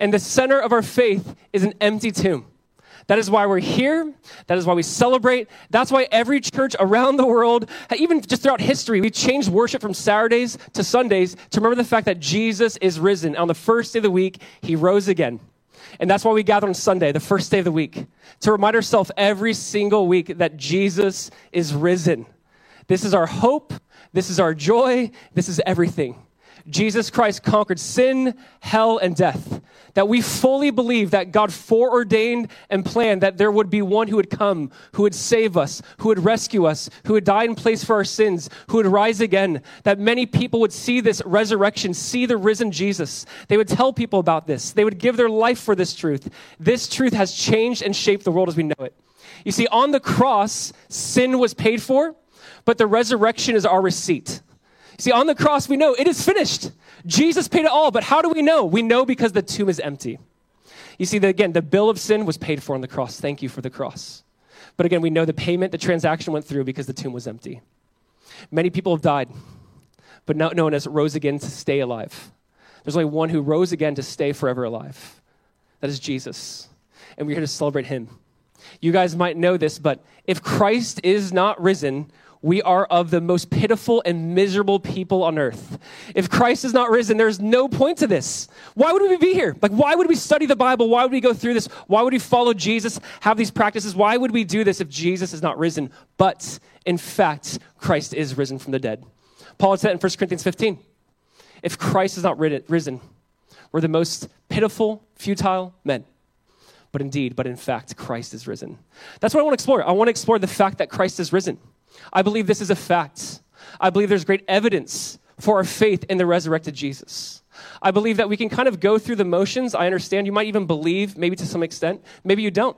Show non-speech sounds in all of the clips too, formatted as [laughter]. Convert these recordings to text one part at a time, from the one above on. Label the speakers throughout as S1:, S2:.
S1: And the center of our faith is an empty tomb. That is why we're here. That is why we celebrate. That's why every church around the world, even just throughout history, we changed worship from Saturdays to Sundays to remember the fact that Jesus is risen. On the first day of the week, he rose again. And that's why we gather on Sunday, the first day of the week, to remind ourselves every single week that Jesus is risen. This is our hope. This is our joy. This is everything. Jesus Christ conquered sin, hell, and death. That we fully believe that God foreordained and planned that there would be one who would come, who would save us, who would rescue us, who would die in place for our sins, who would rise again. That many people would see this resurrection, see the risen Jesus. They would tell people about this. They would give their life for this truth. This truth has changed and shaped the world as we know it. You see, on the cross, sin was paid for, but the resurrection is our receipt. See, on the cross, we know it is finished. Jesus paid it all, but how do we know? We know because the tomb is empty. You see, that again, the bill of sin was paid for on the cross. Thank you for the cross. But again, we know the payment, the transaction went through because the tomb was empty. Many people have died, but not known as rose again to stay alive. There's only one who rose again to stay forever alive. That is Jesus. And we're here to celebrate him. You guys might know this, but if Christ is not risen, we are of the most pitiful and miserable people on earth. If Christ is not risen, there's no point to this. Why would we be here? Like, why would we study the Bible? Why would we go through this? Why would we follow Jesus, have these practices? Why would we do this if Jesus is not risen? But in fact, Christ is risen from the dead. Paul said in 1 Corinthians 15 if Christ is not risen, we're the most pitiful, futile men but indeed, but in fact, Christ is risen. That's what I want to explore. I want to explore the fact that Christ is risen. I believe this is a fact. I believe there's great evidence for our faith in the resurrected Jesus. I believe that we can kind of go through the motions. I understand you might even believe, maybe to some extent, maybe you don't.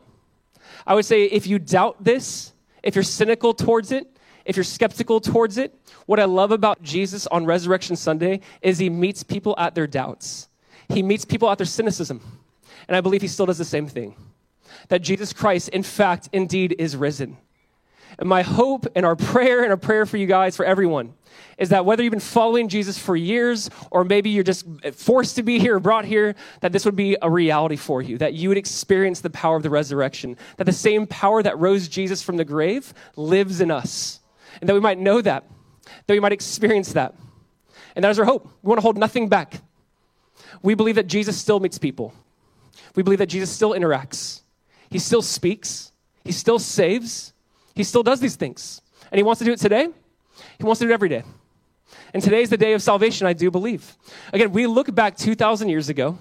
S1: I would say if you doubt this, if you're cynical towards it, if you're skeptical towards it, what I love about Jesus on Resurrection Sunday is he meets people at their doubts. He meets people at their cynicism. And I believe he still does the same thing. That Jesus Christ, in fact, indeed is risen. And my hope and our prayer and our prayer for you guys, for everyone, is that whether you've been following Jesus for years or maybe you're just forced to be here, brought here, that this would be a reality for you, that you would experience the power of the resurrection, that the same power that rose Jesus from the grave lives in us, and that we might know that, that we might experience that. And that is our hope. We want to hold nothing back. We believe that Jesus still meets people. We believe that Jesus still interacts. He still speaks. He still saves. He still does these things. And he wants to do it today. He wants to do it every day. And today is the day of salvation, I do believe. Again, we look back 2,000 years ago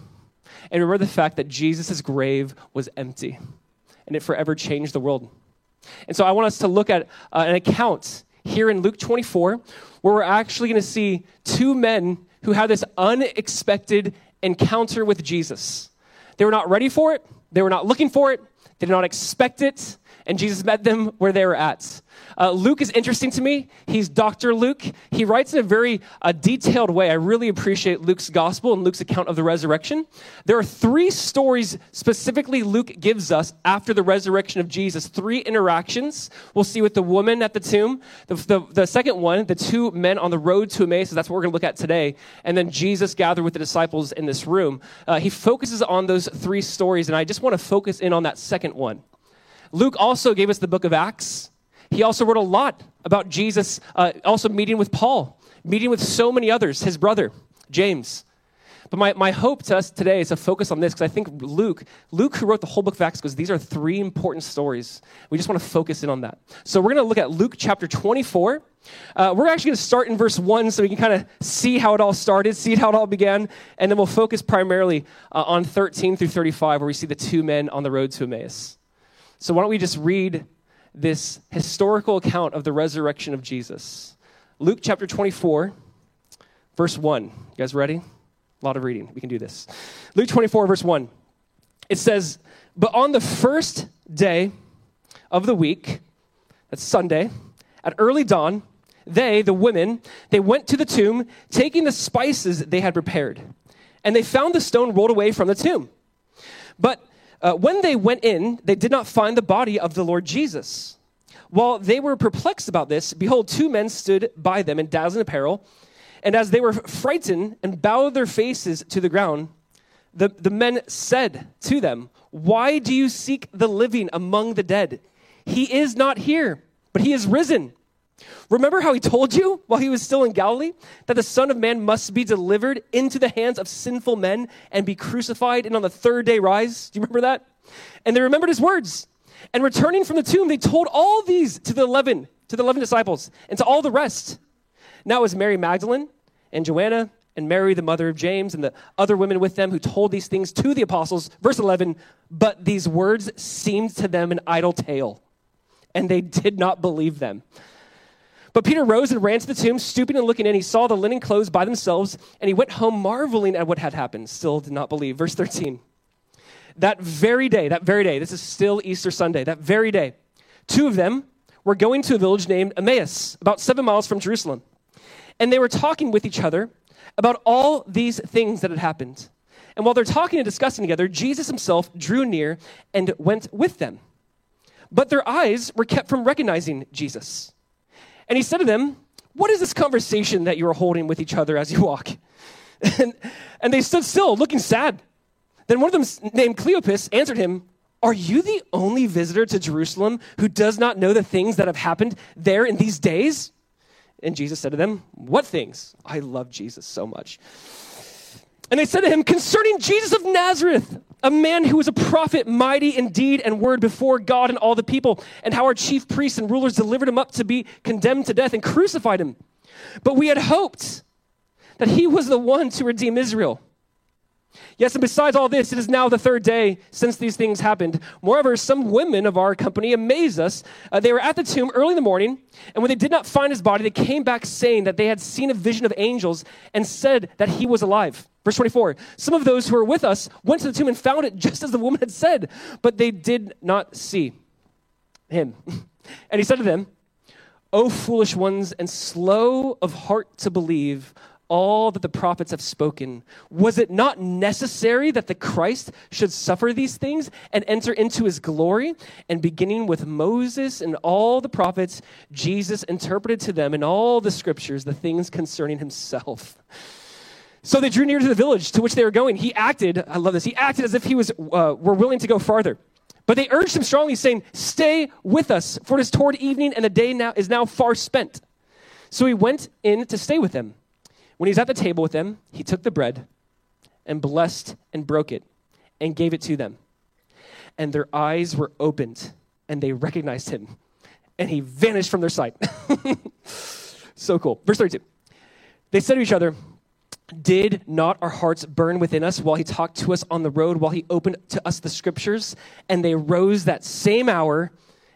S1: and remember the fact that Jesus' grave was empty and it forever changed the world. And so I want us to look at uh, an account here in Luke 24 where we're actually going to see two men who had this unexpected encounter with Jesus. They were not ready for it, they were not looking for it, they did not expect it, and Jesus met them where they were at. Uh, Luke is interesting to me. He's Dr. Luke. He writes in a very uh, detailed way. I really appreciate Luke's gospel and Luke's account of the resurrection. There are three stories specifically Luke gives us after the resurrection of Jesus, three interactions. We'll see with the woman at the tomb. The, the, the second one, the two men on the road to Emmaus, that's what we're going to look at today. And then Jesus gathered with the disciples in this room. Uh, he focuses on those three stories, and I just want to focus in on that second one. Luke also gave us the book of Acts. He also wrote a lot about Jesus, uh, also meeting with Paul, meeting with so many others, his brother, James. But my, my hope to us today is to focus on this because I think Luke, Luke, who wrote the whole book of Acts, goes, these are three important stories. We just want to focus in on that. So we're going to look at Luke chapter 24. Uh, we're actually going to start in verse 1 so we can kind of see how it all started, see how it all began, and then we'll focus primarily uh, on 13 through 35, where we see the two men on the road to Emmaus. So, why don't we just read this historical account of the resurrection of Jesus? Luke chapter 24, verse 1. You guys ready? A lot of reading. We can do this. Luke 24, verse 1. It says, But on the first day of the week, that's Sunday, at early dawn, they, the women, they went to the tomb, taking the spices they had prepared. And they found the stone rolled away from the tomb. But uh, when they went in, they did not find the body of the Lord Jesus. While they were perplexed about this, behold, two men stood by them in dazzling apparel. And as they were frightened and bowed their faces to the ground, the, the men said to them, Why do you seek the living among the dead? He is not here, but he is risen. Remember how he told you while he was still in Galilee that the Son of Man must be delivered into the hands of sinful men and be crucified and on the third day rise? Do you remember that? And they remembered his words. And returning from the tomb, they told all these to the eleven, to the eleven disciples, and to all the rest. Now it was Mary Magdalene and Joanna and Mary, the mother of James, and the other women with them who told these things to the apostles. Verse 11, but these words seemed to them an idle tale, and they did not believe them. But Peter rose and ran to the tomb, stooping and looking in. He saw the linen clothes by themselves, and he went home marveling at what had happened. Still did not believe. Verse 13. That very day, that very day, this is still Easter Sunday, that very day, two of them were going to a village named Emmaus, about seven miles from Jerusalem. And they were talking with each other about all these things that had happened. And while they're talking and discussing together, Jesus himself drew near and went with them. But their eyes were kept from recognizing Jesus. And he said to them, What is this conversation that you are holding with each other as you walk? [laughs] And, and they stood still, looking sad. Then one of them, named Cleopas, answered him, Are you the only visitor to Jerusalem who does not know the things that have happened there in these days? And Jesus said to them, What things? I love Jesus so much. And they said to him, Concerning Jesus of Nazareth, a man who was a prophet, mighty in deed and word before God and all the people, and how our chief priests and rulers delivered him up to be condemned to death and crucified him. But we had hoped that he was the one to redeem Israel. Yes, and besides all this, it is now the third day since these things happened. Moreover, some women of our company amazed us. Uh, they were at the tomb early in the morning, and when they did not find his body, they came back saying that they had seen a vision of angels and said that he was alive. Verse 24 Some of those who were with us went to the tomb and found it [laughs] just as the woman had said, but they did not see him. [laughs] and he said to them, O foolish ones, and slow of heart to believe all that the prophets have spoken. Was it not necessary that the Christ should suffer these things and enter into his glory? And beginning with Moses and all the prophets, Jesus interpreted to them in all the scriptures the things concerning himself. So they drew near to the village to which they were going. He acted, I love this, he acted as if he was, uh, were willing to go farther. But they urged him strongly, saying, Stay with us, for it is toward evening, and the day now is now far spent. So he went in to stay with them. When he's at the table with them, he took the bread and blessed and broke it and gave it to them. And their eyes were opened and they recognized him. And he vanished from their sight. [laughs] so cool. Verse 32. They said to each other, Did not our hearts burn within us while he talked to us on the road, while he opened to us the scriptures? And they rose that same hour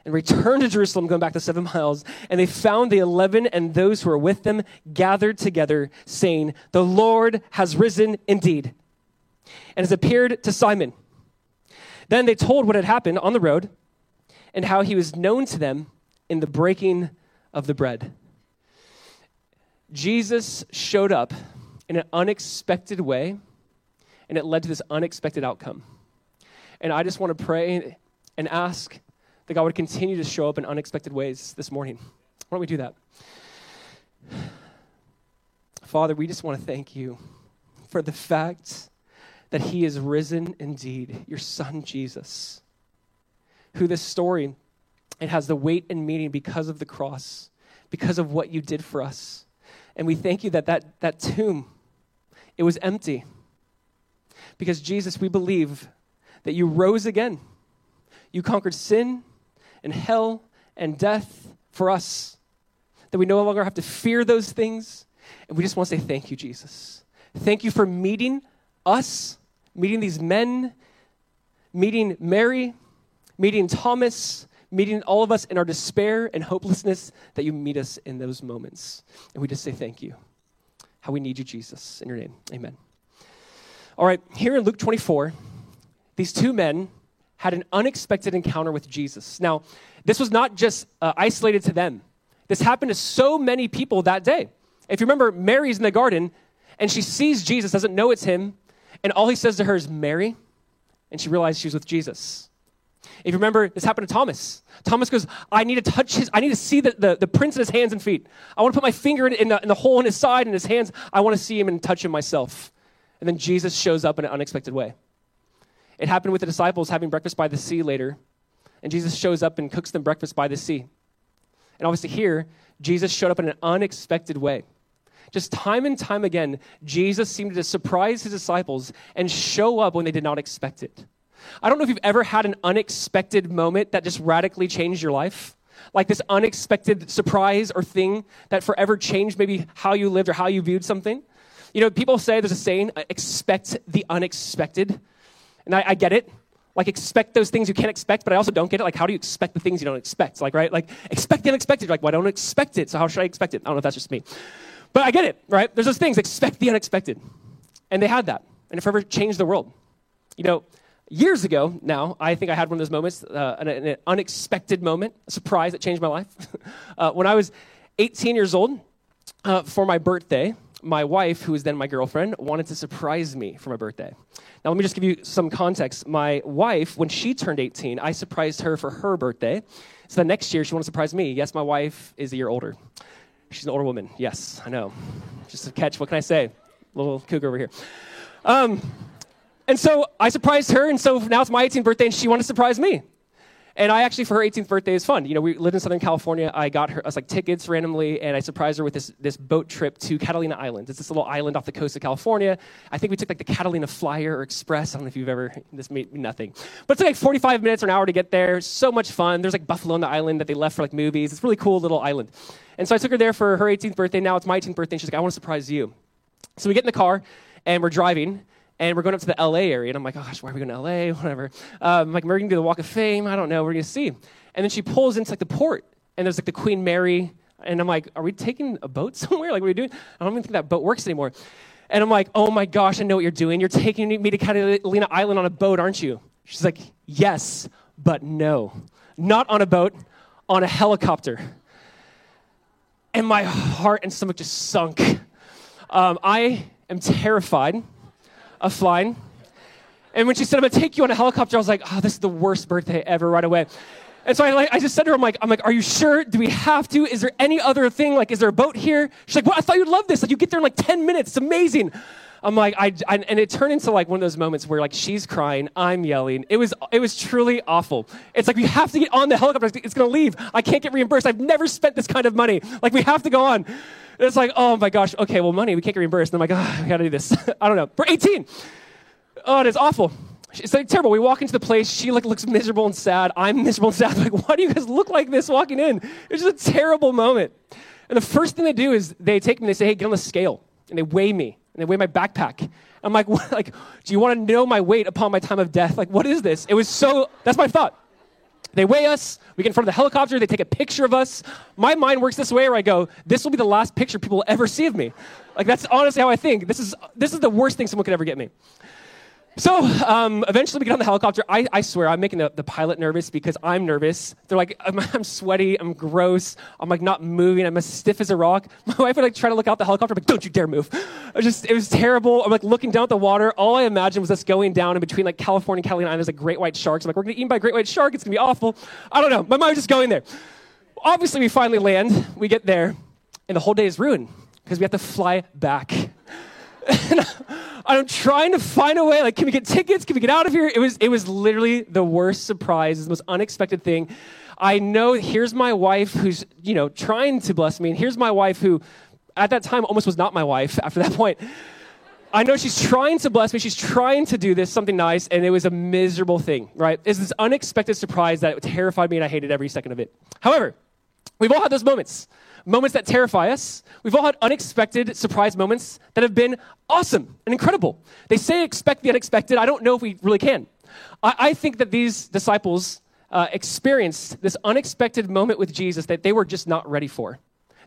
S1: and returned to Jerusalem, going back the seven miles. And they found the eleven and those who were with them gathered together, saying, The Lord has risen indeed and has appeared to Simon. Then they told what had happened on the road and how he was known to them in the breaking of the bread. Jesus showed up in an unexpected way, and it led to this unexpected outcome. And I just want to pray and ask that God would continue to show up in unexpected ways this morning. Why don't we do that? Father, we just want to thank you for the fact that he is risen indeed, your son Jesus, who this story it has the weight and meaning because of the cross, because of what you did for us. And we thank you that that, that tomb, it was empty. Because Jesus, we believe that you rose again. You conquered sin, and hell and death for us. That we no longer have to fear those things. And we just want to say thank you, Jesus. Thank you for meeting us, meeting these men, meeting Mary, meeting Thomas, meeting all of us in our despair and hopelessness, that you meet us in those moments. And we just say thank you. How we need you, Jesus. In your name, amen. All right, here in Luke 24, these two men had an unexpected encounter with Jesus. Now, this was not just uh, isolated to them, this happened to so many people that day. If you remember, Mary's in the garden and she sees Jesus, doesn't know it's him, and all he says to her is, Mary, and she realized she was with Jesus. If you remember, this happened to Thomas. Thomas goes, I need to touch his, I need to see the, the, the prints in his hands and feet. I want to put my finger in, in, the, in the hole in his side and his hands. I want to see him and touch him myself. and then Jesus shows up in an unexpected way. It happened with the disciples having breakfast by the sea later, and Jesus shows up and cooks them breakfast by the sea. And obviously, here, Jesus showed up in an unexpected way. Just time and time again, Jesus seemed to surprise his disciples and show up when they did not expect it. I don't know if you've ever had an unexpected moment that just radically changed your life. Like this unexpected surprise or thing that forever changed maybe how you lived or how you viewed something. You know, people say there's a saying, uh, expect the unexpected. And I, I get it. Like, expect those things you can't expect, but I also don't get it. Like, how do you expect the things you don't expect? Like, right? Like, expect the unexpected. You're like, well, I don't expect it, so how should I expect it? I don't know if that's just me. But I get it, right? There's those things, expect the unexpected. And they had that. And it forever changed the world. You know, years ago now, I think I had one of those moments, uh, an, an, unexpected moment, a surprise that changed my life. [laughs] uh, when I was 18 years old, uh, for my birthday, my wife, who was then my girlfriend, wanted to surprise me for my birthday. Now, let me just give you some context. My wife, when she turned 18, I surprised her for her birthday. So the next year, she wanted to surprise me. Yes, my wife is a year older. She's an older woman. Yes, I know. Just a catch. What can I say? Little cougar over here. Um, and so I surprised her, and so now it's my 18th birthday, and she wanted to surprise me. And I actually, for her 18th birthday, is fun. You know, we lived in Southern California. I got her, like tickets randomly, and I surprised her with this, this boat trip to Catalina Island. It's this little island off the coast of California. I think we took like the Catalina Flyer or Express. I don't know if you've ever, this made nothing. But it's like 45 minutes or an hour to get there. So much fun. There's like buffalo on the island that they left for like movies. It's really cool little island. And so I took her there for her 18th birthday. Now it's my 18th birthday, and she's like, I want to surprise you. So we get in the car, and we're driving and we're going up to the LA area. And I'm like, oh gosh, why are we going to LA? [laughs] Whatever. Um, like, we're going to do the Walk of Fame. I don't know. We're going to see. And then she pulls into like the port, and there's like the Queen Mary. And I'm like, are we taking a boat [laughs] somewhere? Like, what are we doing? I don't even think that boat works anymore. And I'm like, oh my gosh, I know what you're doing. You're taking me to Catalina Island on a boat, aren't you? She's like, yes, but no. Not on a boat, on a helicopter. And my heart and stomach just sunk. Um, I am terrified of flying. And when she said, I'm gonna take you on a helicopter, I was like, oh, this is the worst birthday ever right away. And so I, like, I just said to her, I'm like, I'm like, are you sure? Do we have to? Is there any other thing? Like, is there a boat here? She's like, well, I thought you'd love this. Like, you get there in like 10 minutes. It's amazing. I'm like, I, I, and it turned into like one of those moments where like she's crying, I'm yelling. It was, it was truly awful. It's like we have to get on the helicopter. It's gonna leave. I can't get reimbursed. I've never spent this kind of money. Like we have to go on. It's like, oh my gosh, okay, well, money, we can't get reimbursed. And I'm like, oh, we gotta do this. [laughs] I don't know. We're 18. Oh, it is awful. It's like terrible. We walk into the place. She like looks miserable and sad. I'm miserable and sad. [laughs] like, why do you guys look like this walking in? It's just a terrible moment. And the first thing they do is they take me. And they say, "Hey, get on the scale," and they weigh me and they weigh my backpack. I'm like, [laughs] what? like, do you want to know my weight upon my time of death? Like, what is this? It was so. That's my thought. They weigh us. We get in front of the helicopter. They take a picture of us. My mind works this way where I go, this will be the last picture people will ever see of me. Like, that's honestly how I think. This is, this is the worst thing someone could ever get me. So um, eventually we get on the helicopter. I, I swear I'm making the, the, pilot nervous because I'm nervous. They're like, [laughs] I'm, I'm, sweaty, I'm gross, I'm like not moving, I'm as stiff as a rock. [laughs] My wife would like try to look out the helicopter, but don't you dare move. It was just, it was terrible. I'm like looking down at the water. All I imagined was us going down in between like California and Catalina Island. There's like great white sharks. I'm like, we're gonna get eaten by a great white shark. It's gonna be awful. I don't know. My mind was just going there. Obviously, we finally land. We get there, and the whole day is ruined because we have to fly back. [laughs] I'm trying to find a way. Like, can we get tickets? Can we get out of here? It was, it was literally the worst surprise, the most unexpected thing. I know here's my wife who's, you know, trying to bless me, and here's my wife who, at that time, almost was not my wife [laughs] after that point. I know she's trying to bless me. She's trying to do this, something nice, and it was a miserable thing, right? It's this unexpected surprise that terrified me, and I hated every second of it. However, we've all had those moments moments that terrify us. We've all had unexpected surprise moments that have been awesome and incredible. They say expect the unexpected. I don't know if we really can. I, I think that these disciples uh, experienced this unexpected moment with Jesus that they were just not ready for.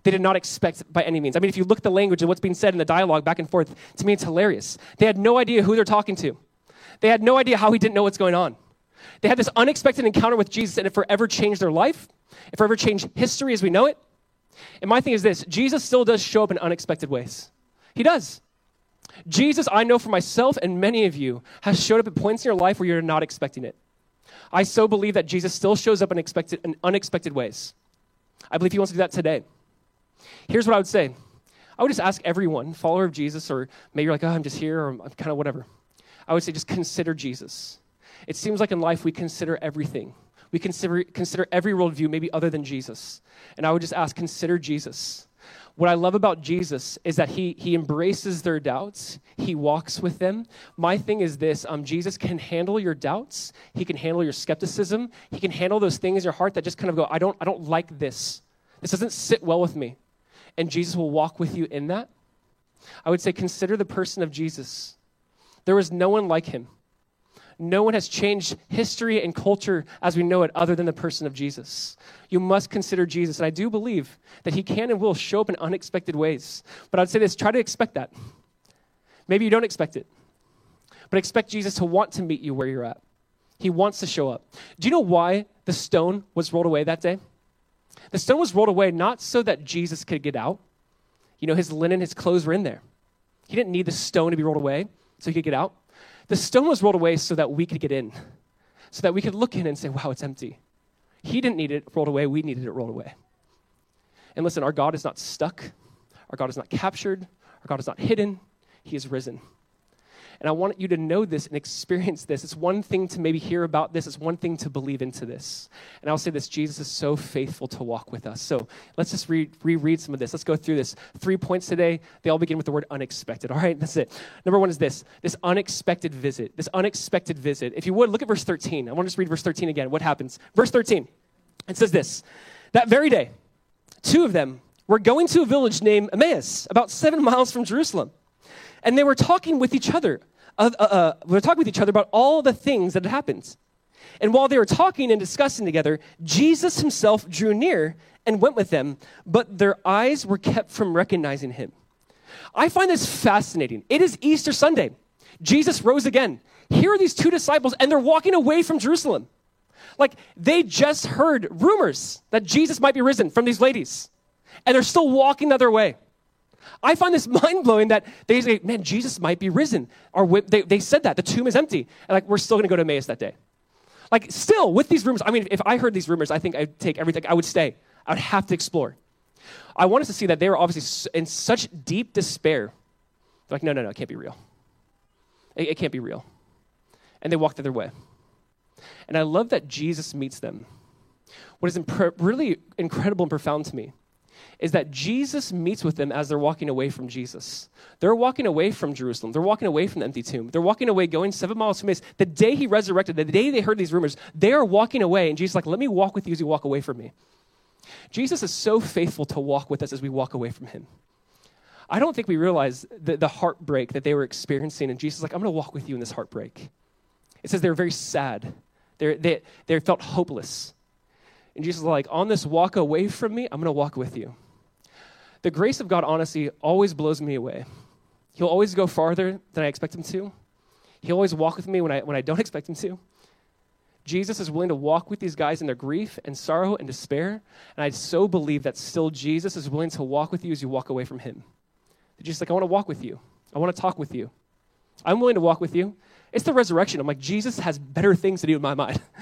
S1: They did not expect by any means. I mean, if you look at the language of what's being said in the dialogue back and forth, to me it's hilarious. They had no idea who they're talking to. They had no idea how he didn't know what's going on. They had this unexpected encounter with Jesus, and it forever changed their life. It forever changed history as we know it. And my thing is this Jesus still does show up in unexpected ways. He does. Jesus, I know for myself and many of you, has showed up at points in your life where you're not expecting it. I so believe that Jesus still shows up in, in unexpected ways. I believe he wants to do that today. Here's what I would say I would just ask everyone, follower of Jesus, or maybe you're like, oh, I'm just here, or I'm kind of whatever. I would say just consider Jesus. It seems like in life we consider everything. We consider, consider every worldview, maybe other than Jesus. And I would just ask, consider Jesus. What I love about Jesus is that he, he embraces their doubts. He walks with them. My thing is this um, Jesus can handle your doubts. He can handle your skepticism. He can handle those things in your heart that just kind of go, I don't, I don't like this. This doesn't sit well with me. And Jesus will walk with you in that. I would say, consider the person of Jesus. There is no one like him. No one has changed history and culture as we know it other than the person of Jesus. You must consider Jesus. And I do believe that he can and will show up in unexpected ways. But I'd say this try to expect that. Maybe you don't expect it, but expect Jesus to want to meet you where you're at. He wants to show up. Do you know why the stone was rolled away that day? The stone was rolled away not so that Jesus could get out. You know, his linen, his clothes were in there. He didn't need the stone to be rolled away so he could get out. The stone was rolled away so that we could get in, so that we could look in and say, wow, it's empty. He didn't need it rolled away, we needed it rolled away. And listen, our God is not stuck, our God is not captured, our God is not hidden, He is risen. And I want you to know this and experience this. It's one thing to maybe hear about this, it's one thing to believe into this. And I'll say this Jesus is so faithful to walk with us. So let's just re- reread some of this. Let's go through this. Three points today. They all begin with the word unexpected. [laughs] All right, that's it. Number one is this this unexpected visit. This unexpected visit. If you would, look at verse 13. I want to just read verse 13 again. What happens? Verse 13. It says this That very day, two of them were going to a village named Emmaus, about seven miles from Jerusalem. And they were talking with each other. Uh, uh, uh, we were talking with each other about all the things that had happened. And while they were talking and discussing together, Jesus himself drew near and went with them, but their eyes were kept from recognizing him. I find this fascinating. It is Easter Sunday. Jesus rose again. Here are these two disciples, and they're walking away from Jerusalem. Like they just heard rumors that Jesus might be risen from these ladies, and they're still walking the other way. I find this [laughs] mind blowing that they say, man, Jesus might be risen. Or they, they said that the tomb is empty. And like, we're still going to go to Emmaus that day. Like, still with these rumors, I mean, if I heard these rumors, I think I'd take everything, I would stay. I would have to explore. I want us to see that they were obviously in such deep despair. They're like, no, no, no, it can't be real. It, it can't be real. And they walked the other way. And I love that Jesus meets them. What is imp- really incredible and profound to me is that Jesus meets with them as they're walking away from Jesus. They're walking away from Jerusalem. They're walking away from the empty tomb. They're walking away, going seven miles from Emmaus. The day he resurrected, the day they heard these rumors, they are walking away. And Jesus is like, let me walk with you as you walk away from me. Jesus is so faithful to walk with us as we walk away from him. I don't think we realize the, the heartbreak that they were experiencing. And Jesus is like, I'm going to walk with you in this heartbreak. It says they were very sad. They're, they, they felt hopeless. And Jesus is like, on this walk away from me, I'm going to walk with you. The grace of God, honestly, always blows me away. He'll always go farther than I expect him to. He'll always walk with me when I, when I don't [laughs] expect him to. Jesus is willing to walk with these guys in their grief and sorrow and despair. And I so believe that still Jesus is willing to walk with you as you walk away from him. Jesus like, I want to walk with you. I want to talk with you. I'm willing to walk with you. It's the resurrection. I'm like, Jesus has better things to do in my mind. [laughs]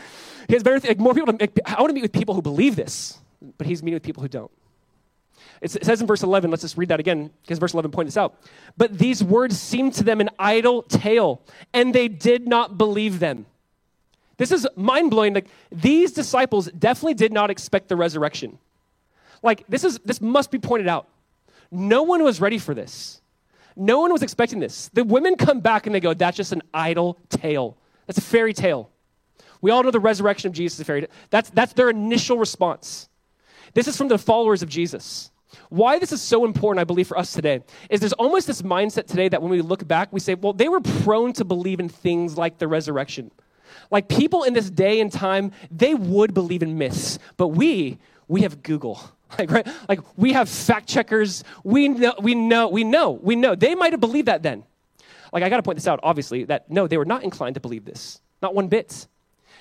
S1: He has better, like more people. To, like, I want to meet with people who believe this, but he's meeting with people who don't. It says in verse 11, let's just read that again, because verse 11 points this out. But these words seemed to them an idle tale, and they did not believe them. This is mind blowing. Like, these disciples definitely did not expect the resurrection. Like, this, is, this must be pointed out. No one was ready for this. No one was expecting this. The women come back and they go, That's just an idle tale. That's a fairy tale. We all know the resurrection of Jesus is a fairy tale. That's, that's their initial response. This is from the followers of Jesus. Why this is so important, I believe, for us today is there's almost this mindset today that when we look back, we say, well, they were prone to believe in things like the resurrection. Like people in this day and time, they would believe in myths, but we, we have Google. [laughs] Like, right? like we have fact checkers. We know, we know, we know, we know. They might have believed that then. Like, I got to point this out, obviously, that no, they were not inclined to believe this. Not one bit.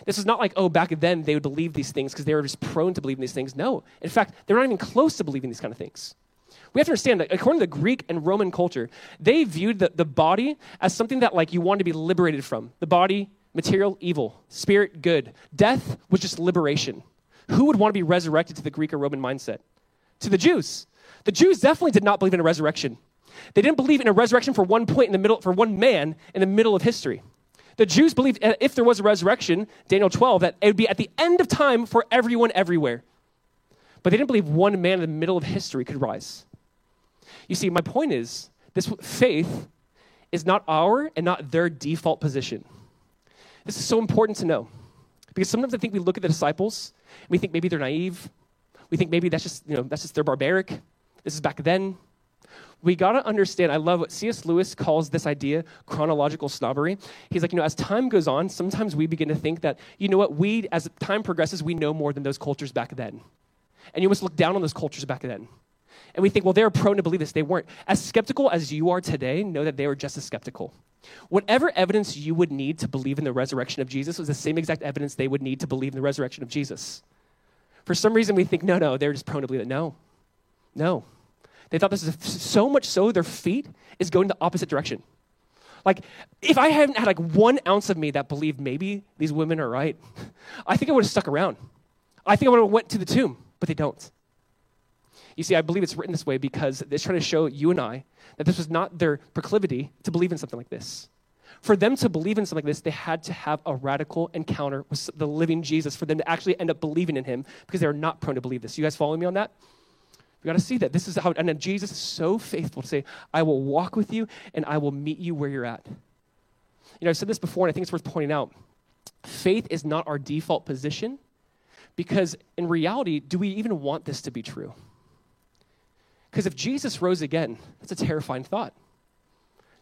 S1: This is not like, oh, back then they would believe these things because they were just prone to believing these things. No. In fact, they're not even close to believing these kind of things. We have to understand that according to the Greek and Roman culture, they viewed the, the body as something that like you wanted to be liberated from. The body, material, evil. Spirit, good. Death was just liberation. Who would want to be resurrected to the Greek or Roman mindset? To the Jews. The Jews definitely did not believe in a resurrection. They didn't believe in a resurrection for one point in the middle, for one man in the middle of history. The Jews believed uh, if there was a resurrection, Daniel 12, that it would be at the end of time for everyone everywhere. But they didn't believe one man in the middle of history could rise. You see, my point is this faith is not our and not their default position. This is so important to know. Because sometimes I think we look at the disciples and we think maybe they're naive. We think maybe that's just, you know, that's just they're barbaric. This is back then. We got to understand, I love what C.S. Lewis calls this idea chronological snobbery. He's like, you know, as time goes on, sometimes we begin to think that, you know what, we, as time progresses, we know more than those cultures back then. And you must look down on those cultures back then. And we think, well, they're prone to believe this. They weren't. As skeptical as you are today, know that they were just as skeptical. Whatever evidence you would need to believe in the resurrection of Jesus was the same exact evidence they would need to believe in the resurrection of Jesus. For some reason, we think, no, no, they're just prone to believe it. No, no. They thought this is so much so their feet is going the opposite direction. Like, if I hadn't had like one ounce of me that believed maybe these women are right, [laughs] I think I would have stuck around. I think I would have went to the tomb, but they don't. You see, I believe it's written this way because it's trying to show you and I that this was not their proclivity to believe in something like this. For them to believe in something like this, they had to have a radical encounter with the living Jesus for them to actually end up believing in him because they are not prone to believe this. You guys following me on that? We got to see that. This is how, and then Jesus is so faithful to say, I will walk with you and I will meet you where you're at. You know, I've said this before, and I think it's worth pointing out. Faith is not our default position because in reality, do we even want this to be true? Because if Jesus rose again, that's a terrifying thought.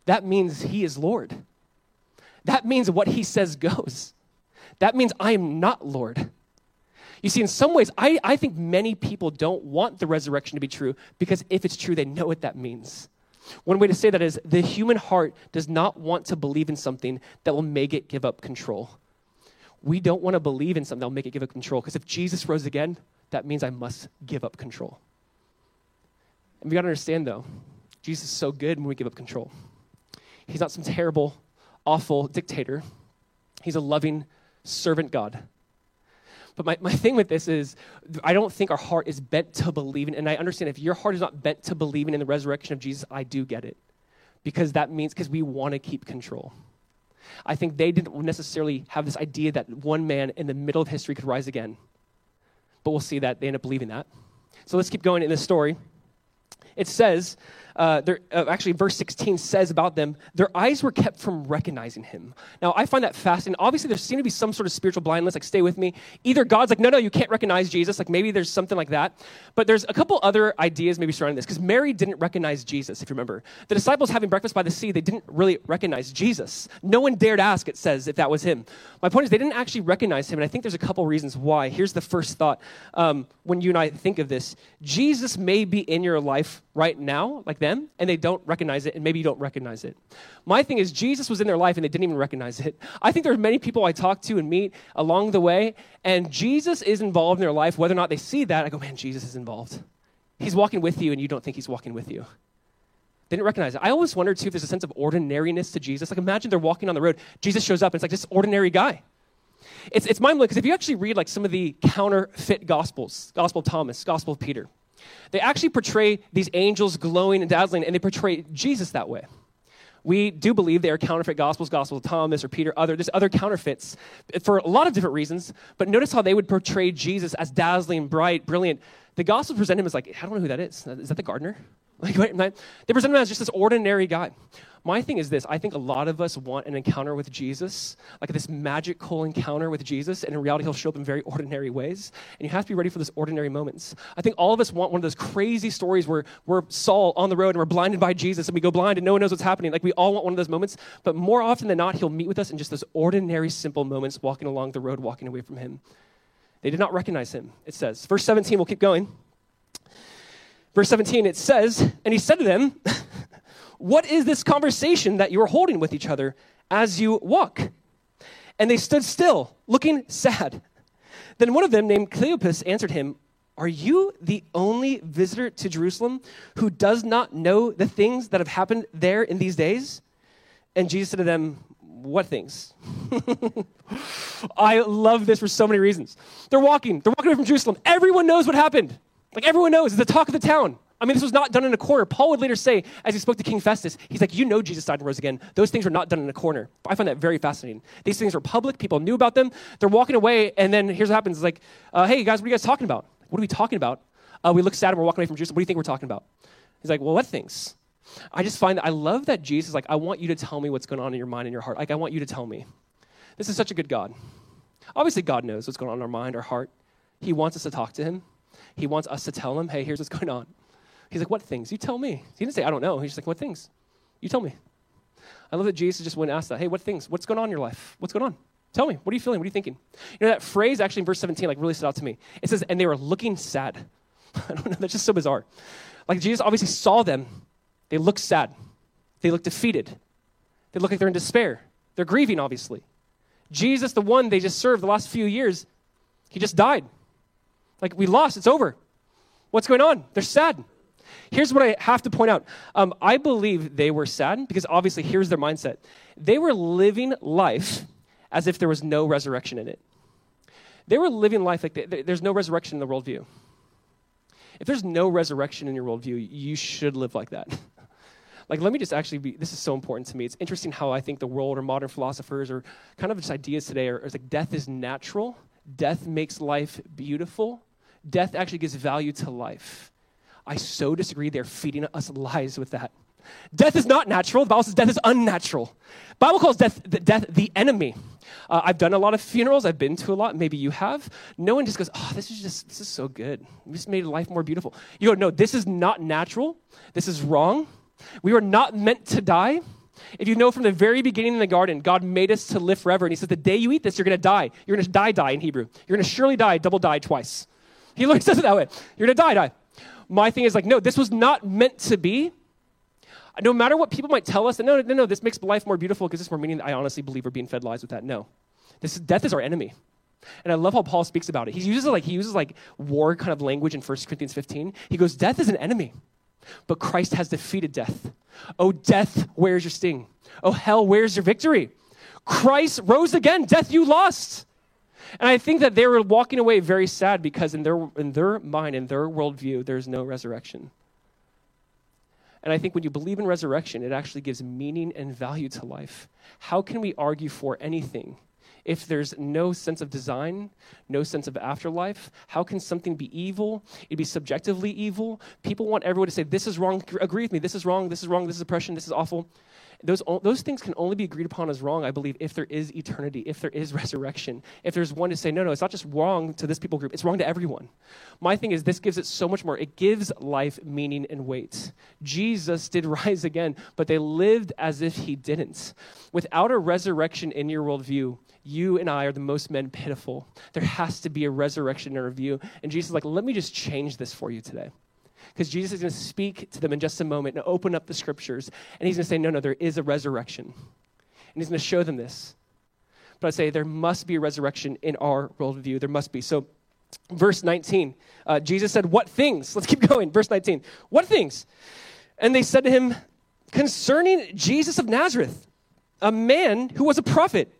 S1: That means he is Lord. That means what he says goes. That means I am not Lord. You see, in some ways, I, I think many people don't want the resurrection to be true because if it's true, they know what that means. One way to say that is the human heart does not want to believe in something that will make it give up control. We don't want to believe in something that will make it give up control because if Jesus rose again, that means I must give up control. And we got to understand, though, Jesus is so good when we give up control. He's not some terrible, awful dictator. He's a loving servant God. But my, my thing with this is, I don't think our heart is bent to believing. And I understand if your heart is not bent to believing in the resurrection of Jesus, I do get it. Because that means, because we want to keep control. I think they didn't necessarily have this idea that one man in the middle of history could rise again. But we'll see that they end up believing that. So let's keep going in this story it says, uh, uh, actually, verse 16 says about them, their eyes were kept from recognizing him. Now, I find that fascinating. Obviously, there seems to be some sort of spiritual blindness, like, stay with me. Either God's like, no, no, you can't recognize Jesus. Like, maybe there's something like that. But there's a couple other ideas maybe surrounding this, because Mary didn't recognize Jesus, if you remember. The disciples having breakfast by the sea, they didn't really recognize Jesus. No one dared ask, it says, if that was him. My point is, they didn't actually recognize him, and I think there's a couple reasons why. Here's the first thought um, when you and I think of this Jesus may be in your life right now, like them, and they don't recognize it, and maybe you don't recognize it. My thing is, Jesus was in their life and they didn't even recognize it. I think there are many people I talk to and meet along the way, and Jesus is involved in their life. Whether or not they see that, I go, man, Jesus is involved. He's walking with you, and you don't think he's walking with you. They didn't recognize it. I always wonder, too, if there's a sense of ordinariness to Jesus. Like, imagine they're walking on the road, Jesus shows up, and it's like this ordinary guy. It's, it's mind blowing because if you actually read like some of the counterfeit gospels, Gospel of Thomas, Gospel of Peter, they actually portray these angels glowing and dazzling, and they portray Jesus that way. We do believe they are counterfeit gospels, Gospel of Thomas or Peter, other there's other counterfeits for a lot of different reasons. But notice how they would portray Jesus as dazzling, bright, brilliant. The Gospels present him as like, I don't know who that is. Is that the gardener? Like, wait, they present him as just this ordinary guy. My thing is this I think a lot of us want an encounter with Jesus, like this magical encounter with Jesus, and in reality, he'll show up in very [laughs] ordinary ways. And you have to be ready for those ordinary moments. I think all of us want one of those crazy stories where we're Saul on the road and we're blinded by Jesus and we go blind and no one knows what's happening. Like, we all want one of those moments. But more often than not, he'll meet with us in just those ordinary, simple moments, walking along the road, walking away from him. They did not recognize him, it says. Verse 17, we'll keep going. Verse 17, it says, And he said to them, [laughs] What is this conversation that you are holding with each other as you walk? And they stood still, looking sad. Then one of them, named Cleopas, answered him, Are you the only visitor to Jerusalem who does not know the things that have happened there in these days? And Jesus said to them, What things? [laughs] I love this for so many reasons. They're walking, they're walking away from Jerusalem. Everyone knows what happened. Like everyone knows, it's the talk of the town. I mean, this was not done in a corner. Paul would later say, as he spoke to King Festus, he's like, You know Jesus died and rose again. Those things were not done in a corner. I find that very fascinating. These things were public, people knew about them. They're walking away, and then here's what happens it's like, uh, Hey, guys, what are you guys talking about? What are we talking about? Uh, we look sad and we're walking away from Jerusalem. What do you think we're talking about? He's like, Well, what things? I just find that I love that Jesus, like, I want you to tell me what's going on in your mind and your heart. Like, I want you to tell me. This is such a good God. Obviously, God knows what's going on in our mind, our heart. He wants us to talk to Him. He wants us to tell Him, hey, here's what's [laughs] going on. He's like, what things? You tell me. He didn't say, I don't know. He's just like, what things? You tell me. I love that Jesus just went and asked that, hey, what things? What's going on in your life? What's going on? Tell me. What are you feeling? What are you thinking? You know, that phrase actually in verse 17 like really stood out to me. It says, and they were looking sad. [laughs] I don't know. That's just so bizarre. Like Jesus obviously saw them. They look sad. They look defeated. They look like they're in despair. They're grieving, obviously. Jesus, the one they just served the last few years, he just died. Like, we lost, it's over. What's going on? They're sad. Here's what I have to point out. Um, I believe they were sad because obviously, here's their mindset. They were living life as if there was no resurrection in it. They were living life like they, there's no resurrection in the worldview. If there's no resurrection in your worldview, you should live like that. [laughs] like, let me just actually be, this is so important to me. It's interesting how I think the world or modern philosophers or kind of just ideas today are, are like death is natural, death makes life beautiful, death actually gives value to life. I so disagree. They're feeding us [laughs] lies with that. Death is not natural. The Bible says death is unnatural. The Bible calls death the, death the enemy. Uh, I've done a lot of funerals. I've been to a lot. Maybe you have. No one just goes, "Oh, this is just this is so good. We just made life more beautiful." You go, "No, this is not natural. This is wrong. We were not meant to die." If you know from the very beginning in the garden, God made us to live forever. And He says, The day you eat this, you're going to die. You're going to die, die in Hebrew. You're going to surely die, double die twice. [laughs] He literally says it that way. You're going to die, die. My thing is like, no, this was not meant to be. No matter what people might tell us, no, no, no, this makes life more beautiful because it's more meaning. I honestly believe we're being fed lies with that. No, this death is our enemy. And I love how Paul speaks about it. He uses like he uses like war kind of language in 1 Corinthians 15. He goes, "Death is an enemy, but Christ has defeated death. Oh death, where's your sting? Oh hell, where's your victory? Christ rose again. Death, you lost." And I think that they were walking away very sad because in their, in their mind, in their worldview, there's no resurrection. And I think when you believe in resurrection, it actually gives meaning and value to life. How can we argue for anything if there's no sense of design, no sense of afterlife? How can something be evil? It'd be subjectively evil. People want everyone to say, This is wrong, agree with me, this is wrong, this is wrong, this is oppression, this is awful those, those things can only be agreed upon as wrong, I believe, if there is eternity, if there is [laughs] resurrection, if there's one to say, no, no, it's not just wrong to this people group, it's wrong to everyone. My thing is, this gives it so much more. It gives life meaning and weight. Jesus did [laughs] rise again, but they lived as if he didn't. Without a resurrection in your worldview, you and I are the most men pitiful. There has to be a resurrection in our view. And Jesus is like, let me just change this for you today because Jesus is going to speak to them in just a moment and open up the scriptures. And he's going to say, no, no, there is a resurrection. And he's going to show them this. But I say there must be a resurrection in our worldview. There must be. So, verse 19, uh, Jesus said, What things? Let's keep [laughs] going. Verse 19. What things? And they said to him, Concerning Jesus of Nazareth, a man who was a prophet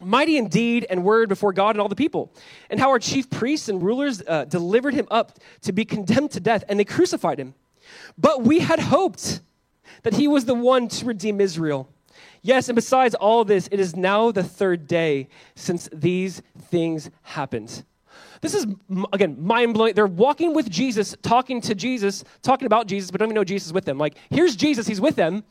S1: mighty in deed and word before God and all the people, and how our chief priests and rulers uh, delivered him up to be condemned to death, and they crucified him. But we had hoped that he was the one to redeem Israel. Yes, and besides all this, it is now the third day since these things happened. This is, again, mind blowing. They're walking with Jesus, talking to Jesus, talking about Jesus, but don't even know Jesus with them. Like, here's Jesus, he's with them.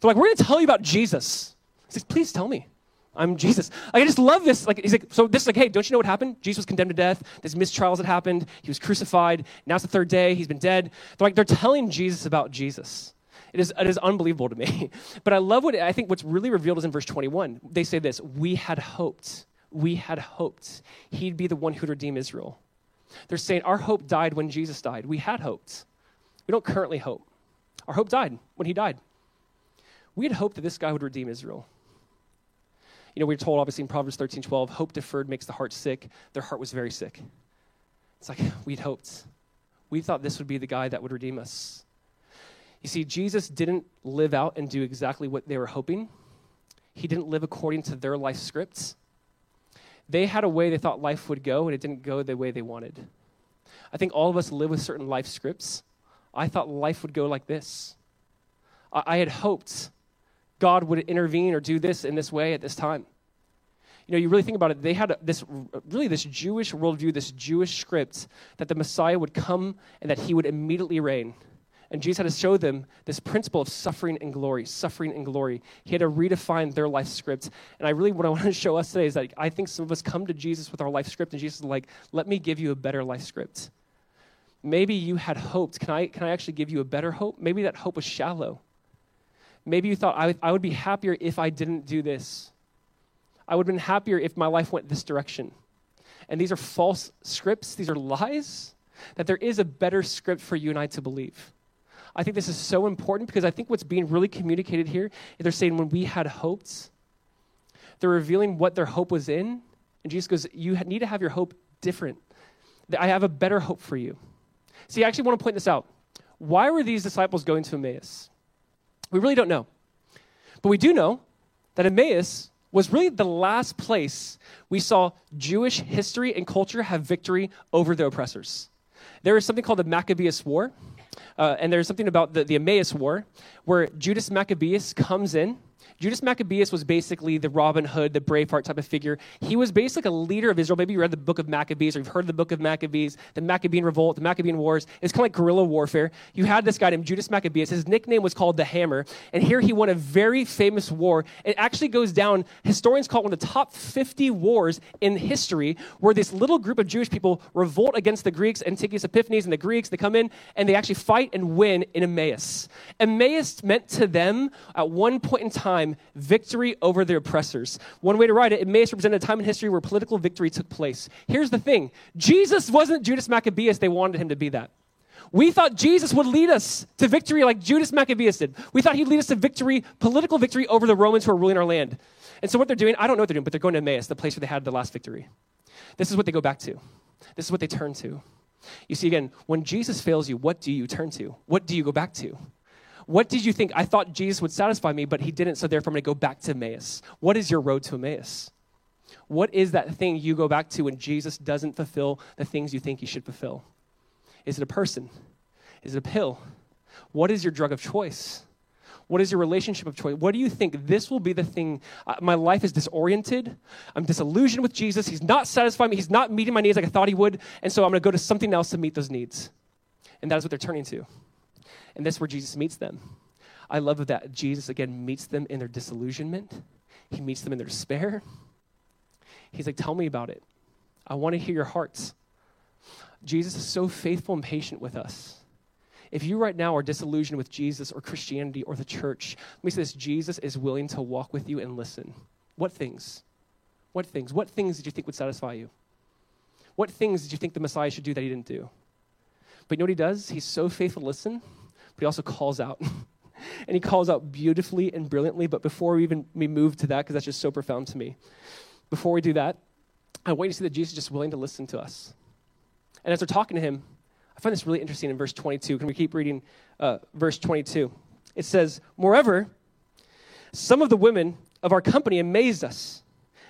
S1: They're like, we're going to tell you about Jesus. He says, please tell me. I'm Jesus. I just love this. Like he's like, so this is like, hey, don't you know what happened? Jesus was condemned to death. There's mistrials that happened. He was crucified. Now it's the third day. He's been dead. They're like, they're telling Jesus about Jesus. It is, it is unbelievable to me. [laughs] But I love what I think what's really revealed is in verse 21. They say this We had hoped. We had hoped he'd be the one who'd redeem Israel. They're saying our hope died when Jesus died. We had hoped. We don't currently hope. Our hope died when he died. We had hoped that this guy would redeem Israel. You know, we are told, obviously, in Proverbs 13 12, hope deferred makes the heart sick. Their heart was very sick. It's like [laughs] we'd hoped. We thought this would be the guy that would redeem us. You see, Jesus didn't live out and do exactly what they were hoping, he didn't live according to their life scripts. They had a way they thought life would go, and it didn't go the way they wanted. I think all of us live with certain life scripts. I thought life would go like this. I, I had hoped God would intervene or do this in this way at this time. You know, you really think about it, they had this really this Jewish worldview, this Jewish script that the Messiah would come and that he would immediately reign. And Jesus had to show them this principle of suffering and glory, suffering and glory. He had to redefine their life script. And I really, what I [laughs] want to show us today is that I think some of us come to Jesus with our life script, and Jesus is like, let me give you a better life script. Maybe you had hoped. Can I, can I actually give you a better hope? Maybe that hope was shallow. Maybe you thought, I, I would be happier if I didn't do this. I would have been happier if my life went this direction. And these are false scripts, these are lies, that there is a better script for you and I to believe. I think this is so important because I think what's being really communicated here is they're saying when we had hopes, they're revealing what their hope was in. And Jesus goes, You need to have your hope different. I have a better hope for you. See, I actually want to point this out. Why were these disciples going to Emmaus? We really don't know. But we do know that Emmaus was really the last place we saw Jewish history and culture have victory over the oppressors. There is something called the Maccabeus War. Uh, and there's something about the, the Emmaus War where Judas Maccabeus comes in Judas Maccabeus was basically the Robin Hood, the Braveheart type of figure. He was basically a leader of Israel. Maybe you read the book of Maccabees or you've heard of the book of Maccabees, the Maccabean Revolt, the Maccabean Wars. It's kind of like guerrilla warfare. You had this guy named Judas Maccabeus. His nickname was called the Hammer. And here he won a very famous war. It actually goes down, historians call it one of the top 50 wars in history, where this little group of Jewish people revolt against the Greeks, Antiochus Epiphanes and the Greeks. They come in and they actually fight and win in Emmaus. Emmaus meant to them at one point in time time victory over their oppressors. One way to write it, it may represent a time in history where political victory took place. Here's the thing Jesus wasn't Judas Maccabeus, they wanted him to be that. We thought Jesus would lead us to victory like Judas Maccabeus did. We thought he'd lead us to victory, political victory over the Romans who are ruling our land. And so what they're doing, I don't know what they're doing, but they're going to Emmaus, the place where they had the last victory. This is what they go back to. This is what they turn to. You see, again, when Jesus fails you, what do you turn to? What do you go back to? What did you think? I thought Jesus would satisfy me, but he didn't, so therefore I'm going to go back to Emmaus. What is your road to Emmaus? What is that thing you go back to when Jesus doesn't fulfill the things you think he should fulfill? Is it a person? Is it a pill? What is your drug of choice? What is your relationship of choice? What do you think this will be the thing? Uh, my life is disoriented. I'm disillusioned with Jesus. He's not satisfying me. He's not meeting my needs like I thought he would. And so I'm going to go to something else to meet those needs. And that is what they're turning to. And that's where Jesus meets them. I love that Jesus, again, meets them in their disillusionment, he meets them in their despair. He's like, Tell me about it. I want to hear your hearts. Jesus is so faithful and patient with us. If you right now are disillusioned with Jesus or Christianity or the church, let me say this Jesus is willing to walk with you and listen. What things? What things? What things did you think would satisfy you? What things did you think the Messiah should do that he didn't do? But you know what he does? He's so faithful to listen but he also calls out. [laughs] and he calls out beautifully and brilliantly. But before we even we move to that, because that's just so profound to me, before we do that, I want you to see that Jesus is just willing to listen to us. And as they're talking to him, I find this really interesting in verse 22. Can we keep reading uh, verse 22? It says, Moreover, some of the women of our company amazed us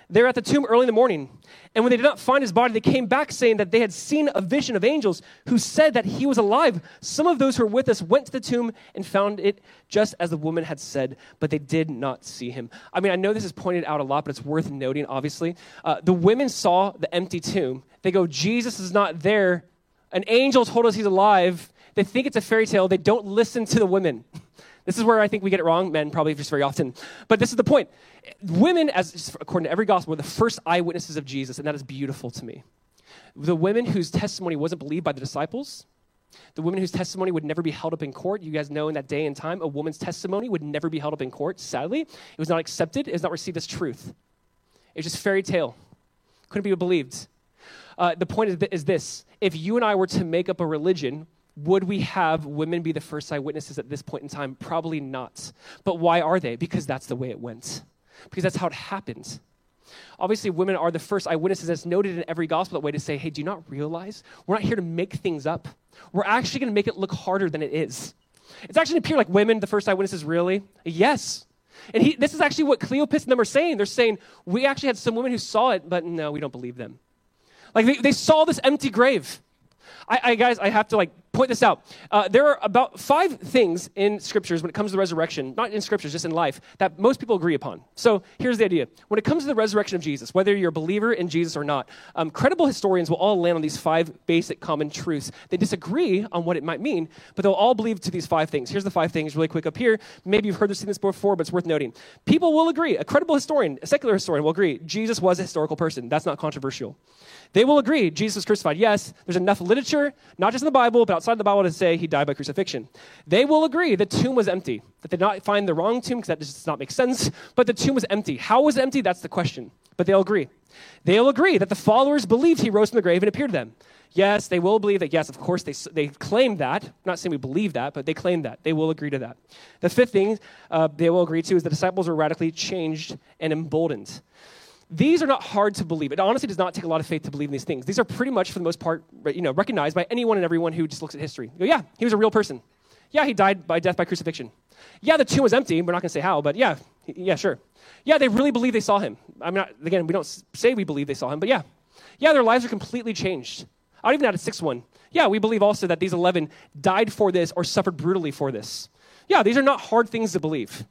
S1: they were at the tomb early in the morning. And when they did not find his body, they came back saying that they had seen a vision of angels who said that he was alive. Some of those who were with us went to the tomb and found it just as the woman had said, but they did not see him. I mean, I know this is pointed out a lot, but it's worth noting, obviously. Uh, the women saw the empty tomb. They go, Jesus is not there. An angel told us he's alive. They think it's a fairy tale. They don't listen to the women. [laughs] This is where I think we get it wrong, men probably just very often. But this is the point. Women, as according to every gospel, were the first eyewitnesses of Jesus, and that is beautiful to me. The women whose testimony wasn't believed by the disciples, the women whose testimony would never be held up in court. You guys know in that day and time, a woman's testimony would never be held up in court. Sadly, it was not accepted, it was not received as truth. It was just fairy tale. Couldn't be believed. Uh, the point is, is this if you and I were to make up a religion would we have women be the first eyewitnesses at this point in time? Probably not. But why are they? Because that's the way it went. Because that's how it happened. Obviously, women are the first eyewitnesses. It's noted in every gospel that way to say, hey, do you not realize we're not here to make things up? We're actually going to make it look harder than it is. It's actually appear like women, the first eyewitnesses, really? Yes. And he, this is actually what Cleopas and them are saying. They're saying, we actually had some women who saw it, but no, we don't believe them. Like they, they saw this empty grave. I, I guys, I have to like point this out. Uh, there are about five things in scriptures when it comes to the resurrection, not in scriptures, just in life, that most people agree upon. So here's the idea. When it comes to the resurrection of Jesus, whether you're a believer in Jesus or not, um, credible historians will all land on these five basic common truths. They disagree on what it might mean, but they'll all believe to these five things. Here's the five things really quick up here. Maybe you've heard this, seen this before, but it's worth noting. People will agree, a credible historian, a secular historian will agree, Jesus was a historical person. That's not controversial. They will agree Jesus was crucified. Yes, there's enough literature, not just in the Bible, but outside the Bible to say he died by crucifixion. They will agree the tomb was empty, that they did not find the wrong tomb because that does not make sense, but the tomb was empty. How was it empty? That's the question. But they'll agree. They'll agree that the followers believed he rose from the grave and appeared to them. Yes, they will believe that. Yes, of course, they, they claim that. I'm not saying we believe that, but they claim that. They will agree to that. The fifth thing uh, they will agree to is the disciples were radically changed and emboldened. These are not hard to believe. It honestly does not take a lot of faith to believe in these things. These are pretty much, for the most part, you know, recognized by anyone and everyone who just looks at history. Go, yeah, he was a real person. Yeah, he died by death by crucifixion. Yeah, the tomb was empty. We're not going to say how, but yeah, yeah, sure. Yeah, they really believe they saw him. I'm not, again, we don't say we believe they saw him, but yeah. Yeah, their lives are completely changed. I don't even add a sixth one. Yeah, we believe also that these 11 died for this or suffered brutally for this. Yeah, these are not hard things to believe.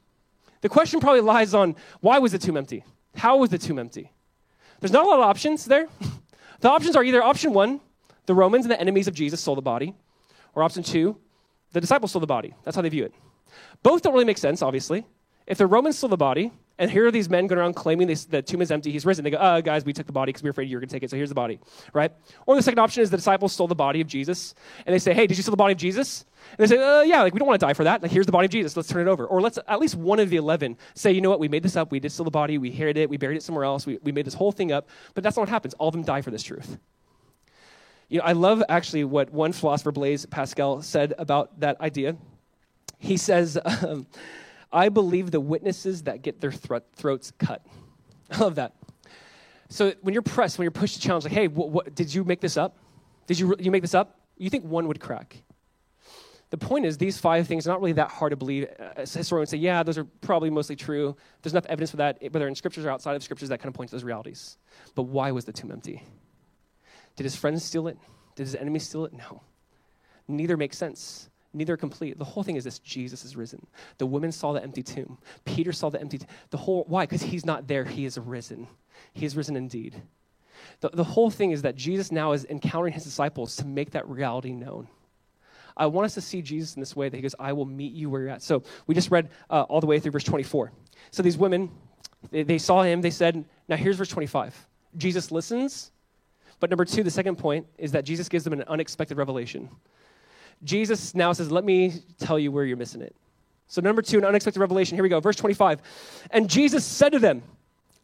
S1: The question probably lies on why was the tomb empty? How was the tomb empty? There's not a lot of options there. [laughs] the options are either option one, the Romans and the enemies of Jesus stole the body, or option two, the disciples stole the body. That's how they view it. Both don't really make sense, obviously. If the Romans stole the body, and here are these men going around claiming this, the tomb is empty, he's risen. They go, uh, guys, we took the body because we were afraid you were going to take it, so here's the body, right? Or the second option is the disciples stole the body of Jesus, and they say, hey, did you steal the body of Jesus? And they say, uh, yeah, like we don't want to die for that. Like here's the body of Jesus, let's turn it over. Or let's at least one of the 11 say, you know what, we made this up, we did steal the body, we hid it, we buried it somewhere else, we, we made this whole thing up, but that's not what happens. All of them die for this truth. You know, I love actually what one philosopher, Blaise Pascal, said about that idea. He says, [laughs] um, I believe the witnesses that get their throats cut. [laughs] I love that. So when you're pressed, when you're pushed to challenge, like, hey, what, what, did you make this up? Did you, you make this up? You think one would crack. The point is, these five things are not really that hard to believe. Historians say, yeah, those are probably mostly true. There's enough evidence for that, whether in scriptures or outside of scriptures, that kind of points to those realities. But why was the tomb empty? Did his friends steal it? Did his enemies steal it? No. Neither makes sense neither are complete. The whole thing is this Jesus is risen. The women saw the empty tomb. Peter saw the empty tomb. The whole, why? Because he's not there. He is risen. He is risen indeed. The, the whole thing is that Jesus now is encountering his disciples to make that reality known. I want us to see Jesus in this way that he goes, I will meet you where you're at. So we just read uh, all the way through verse 24. So these women, they, they saw him, they said, now here's verse 25. Jesus listens. But number two, the second point is that Jesus gives them an unexpected revelation. Jesus now says, Let me tell you where you're missing it. So, number two, an unexpected revelation. Here we go, verse 25. And Jesus said to them,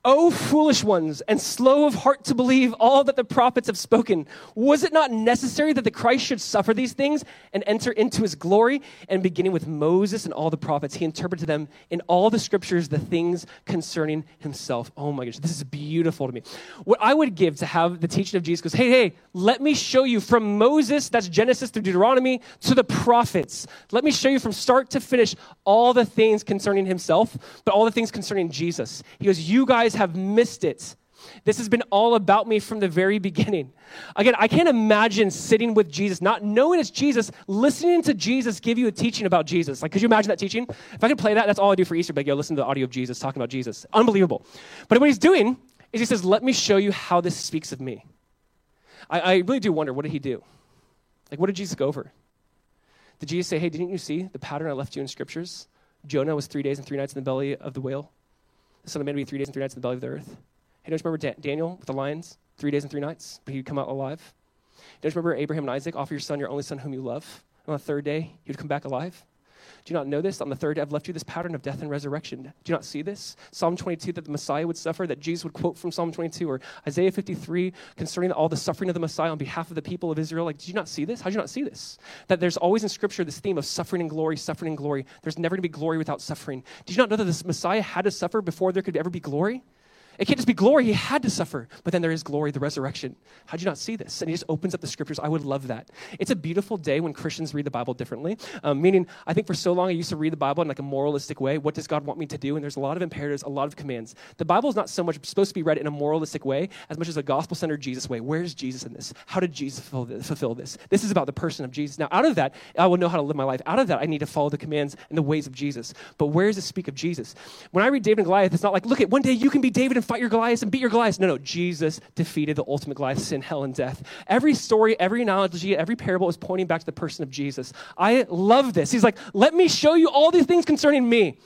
S1: O foolish ones, and slow of heart to believe all that the prophets have spoken. Was it not necessary that the Christ should suffer these things and enter into his glory? And beginning with Moses and all the prophets, he interpreted them in all the scriptures the things concerning himself. Oh my gosh, this is beautiful to me. What I would give to have the teaching of Jesus goes, hey, hey, let me show you from Moses, that's Genesis through Deuteronomy, to the prophets. Let me show you from start to finish all the things concerning himself, but all the things concerning Jesus. He goes, you guys guys have missed it. This has been all about me from the very beginning. Again, I can't imagine sitting with Jesus, not knowing it's Jesus, listening to Jesus give you a teaching about Jesus. Like, could you imagine that teaching? If I could play that, that's all I do for Easter. Like, yo, listen to the audio of Jesus talking about Jesus. Unbelievable. But what he's doing is he says, let me show you how this speaks of me. I, I really do wonder, what did he do? Like, what did Jesus go over? Did Jesus say, hey, didn't you see the pattern I left you in scriptures? Jonah was three days and three nights in the belly of the whale the Son of Man will be three days and three nights in the belly of the earth. Hey, don't you remember da- Daniel with the lions? Three days and three nights, but he'd come out alive. Don't you remember Abraham and Isaac? Offer your son, your only son, whom you love. And on the third day, he would come back alive. Do you not know this? On the third day, I've left you this pattern of death and resurrection. Do you not see this? Psalm 22, that the Messiah would suffer, that Jesus would quote from Psalm 22, or Isaiah 53, concerning all the suffering of the Messiah on behalf of the people of Israel. Like, did you not see this? How did you not see this? That there's always in Scripture this theme of suffering and glory, suffering and glory. There's never going to be glory without suffering. Did you not know that this Messiah had to suffer before there could ever be glory? It can't just be glory. He had to suffer. But then there is glory, the resurrection. How'd you not see this? And he just opens up the scriptures. I would love that. It's a beautiful day when Christians read the Bible differently. Um, meaning, I think for so long I used to read the Bible in like a moralistic way. What does God want me to do? And there's a lot of imperatives, a lot of commands. The Bible is not so much supposed to be read in a moralistic way as much as a gospel centered Jesus way. Where's Jesus in this? How did Jesus fulfill this? This is about the person of Jesus. Now, out of that, I will know how to live my life. Out of that, I need to follow the commands and the ways of Jesus. But where does it speak of Jesus? When I read David and Goliath, it's not like, look at one day you can be David and fight your Goliath and beat your Goliath. No, no, Jesus defeated the ultimate Goliath, sin, hell, and death. Every story, every analogy, every parable is pointing back to the person of Jesus. I love this. He's like, let me show you all these things concerning me.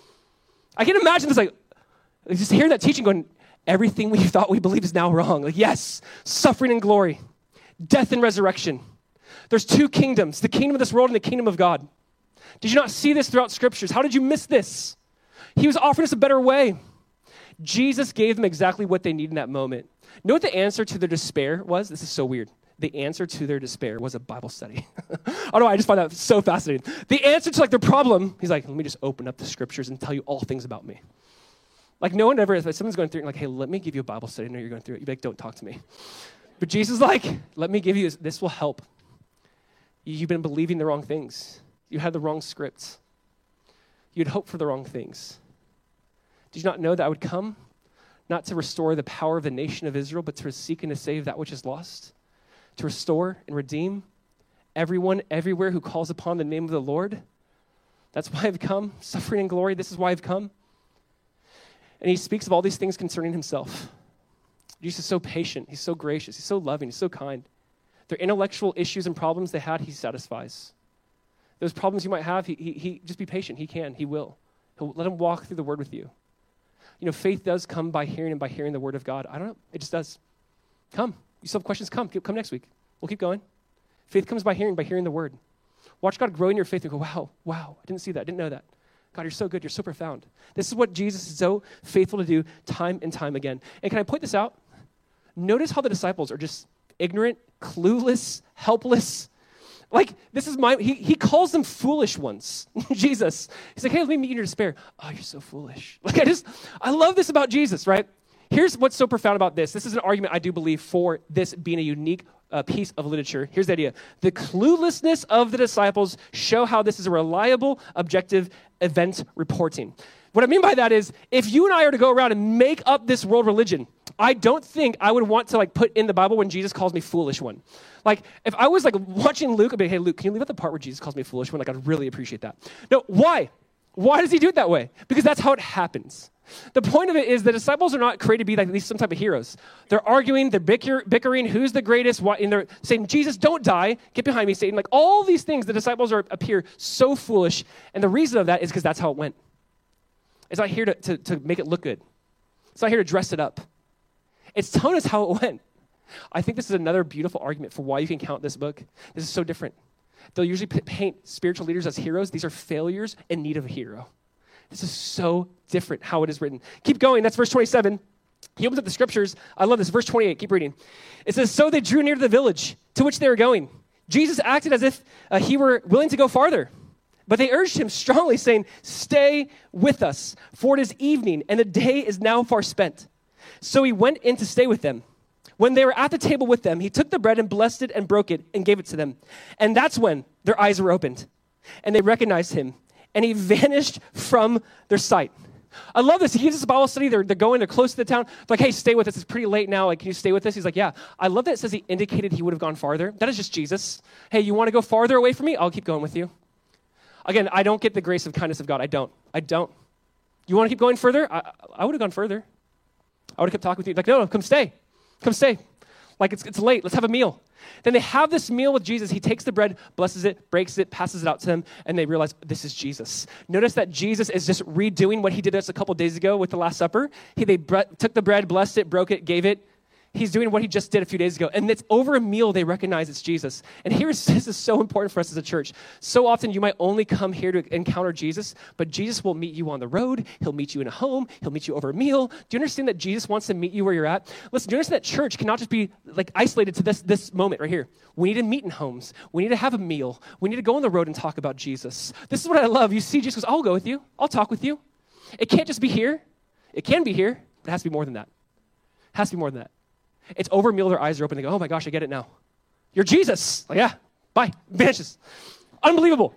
S1: I can imagine this, like, just hearing that teaching going, everything we [laughs] thought we believed is now wrong. Like, yes, suffering and glory, death and resurrection. There's two kingdoms the kingdom of this world and the kingdom of God. Did you not see this throughout scriptures? How did you miss this? He was offering us a better way. Jesus gave them exactly what they needed in that moment. You know what the answer to their despair was? This is so weird. The answer to their despair was a Bible study. [laughs] I don't know, I just find that so fascinating. The answer to like their problem, he's like, let me just open up the scriptures and tell you all things about me. Like no one ever, if someone's going through it, like, hey, let me give you a Bible study. I know you're going through it. You'd be like, don't talk to me. But Jesus like, let me give you this. This will help. You've been believing the wrong things. You had the wrong scripts. You'd hope for the wrong things. Did you not know that I would come not to restore the power of the nation of Israel, but to seek and to save that which is lost? To restore and redeem everyone everywhere who calls upon the name of the Lord? That's [laughs] why I've come. Suffering and glory, this is why I've come. And he speaks of all these things concerning himself. Jesus is so patient. He's so gracious. He's so loving. He's so kind. Their intellectual issues and problems they had, he satisfies. Those problems you might have, he, he, he just be patient. He can. He will. He'll let him walk through the word with you. You know, faith does come by hearing and by hearing the word of God. I don't know. It just does. Come. You still have questions? Come. Come next week. We'll keep going. Faith comes by hearing, by hearing the word. Watch God grow in your faith and go, wow, wow, I didn't see that. I didn't know that. God, you're so good. You're so profound. This is what Jesus is so faithful to do time and time again. And can I point this out? Notice how the disciples are just ignorant, clueless, helpless. Like, this is my, he, he calls them foolish ones. [laughs] Jesus. He's like, hey, let me meet you in your despair. Oh, you're so foolish. [laughs] Like, I just, I love this about Jesus, right? Here's what's so profound about this. This is an argument I do believe for this being a unique uh, piece of literature. Here's the idea the cluelessness of the disciples show how this is a reliable, objective event reporting. What I mean by that is, if you and I are to go around and make up this world religion, I don't think I would want to like put in the Bible when Jesus calls me foolish one. Like if I was like watching Luke, I'd be, like, hey Luke, can you leave out the part where Jesus calls me foolish one? Like I'd really appreciate that. No, why? Why does he do it that way? Because that's how it happens. The point of it is the disciples are not created to be like these some type of heroes. They're arguing, they're bicker, bickering, who's the greatest, what, and they're saying, Jesus, don't die, get behind me, Satan. Like all these things, the disciples are, appear so foolish. And the reason of that is because that's how it went. It's not here to, to, to make it look good. It's not here to dress it up. It's telling us how it went. I think this is another beautiful argument for why you can count this book. This is so different. They'll usually paint spiritual leaders as heroes. These are failures in need of a hero. This is so different how it is written. Keep going. That's verse 27. He opens up the scriptures. I love this. Verse 28. Keep reading. It says, So they drew near to the village to which they were going. Jesus acted as if uh, he were willing to go farther. But they urged him strongly, saying, Stay with us, for it is evening, and the day is now far spent. So he went in to stay with them. When they were at the table with them, he took the bread and blessed it and broke it and gave it to them. And that's when their eyes were opened and they recognized him and he [laughs] vanished from their sight. I love this. He gives us a Bible study. They're, they're going, they're close to the town. They're like, hey, stay with us. It's pretty late now. Like, can you stay with us? He's like, yeah. I love that it says he indicated he would have gone farther. That is just Jesus. Hey, you want to go farther away from me? I'll keep going with you. Again, I don't get the grace of kindness of God. I don't. I don't. You want to keep going further? I, I would have gone further. I would have kept talking with you. Like, no, no, come stay. Come stay. Like, it's, it's late. Let's have a meal. Then they have this meal with Jesus. He takes the bread, blesses it, breaks it, passes it out to them, and they realize this is Jesus. Notice that Jesus is just redoing what he did us a couple days ago with the Last Supper. He, they bre- took the bread, blessed it, broke it, gave it, he's doing what he just did a few days ago. And it's over a meal they recognize it's Jesus. And here's [laughs] this is so important for us as a church. So often you might only come here to encounter Jesus, but Jesus will meet you on the road. He'll meet you in a home. He'll meet you over a meal. Do you understand that Jesus wants to meet you where you're at? Listen, do you understand that church cannot just be like isolated to this, this moment right here? We need to meet in homes. We need to have a meal. We need to go on the road and talk about Jesus. This is what I love. You see Jesus goes, I'll go with you. I'll talk with you. It can't just be here. It can be here, but it has to be more than that. It Has to be more than that. It's over meal, their eyes are open. They go, oh my gosh, I get it now. You're Jesus. Like, yeah, bye. Vanishes. Unbelievable.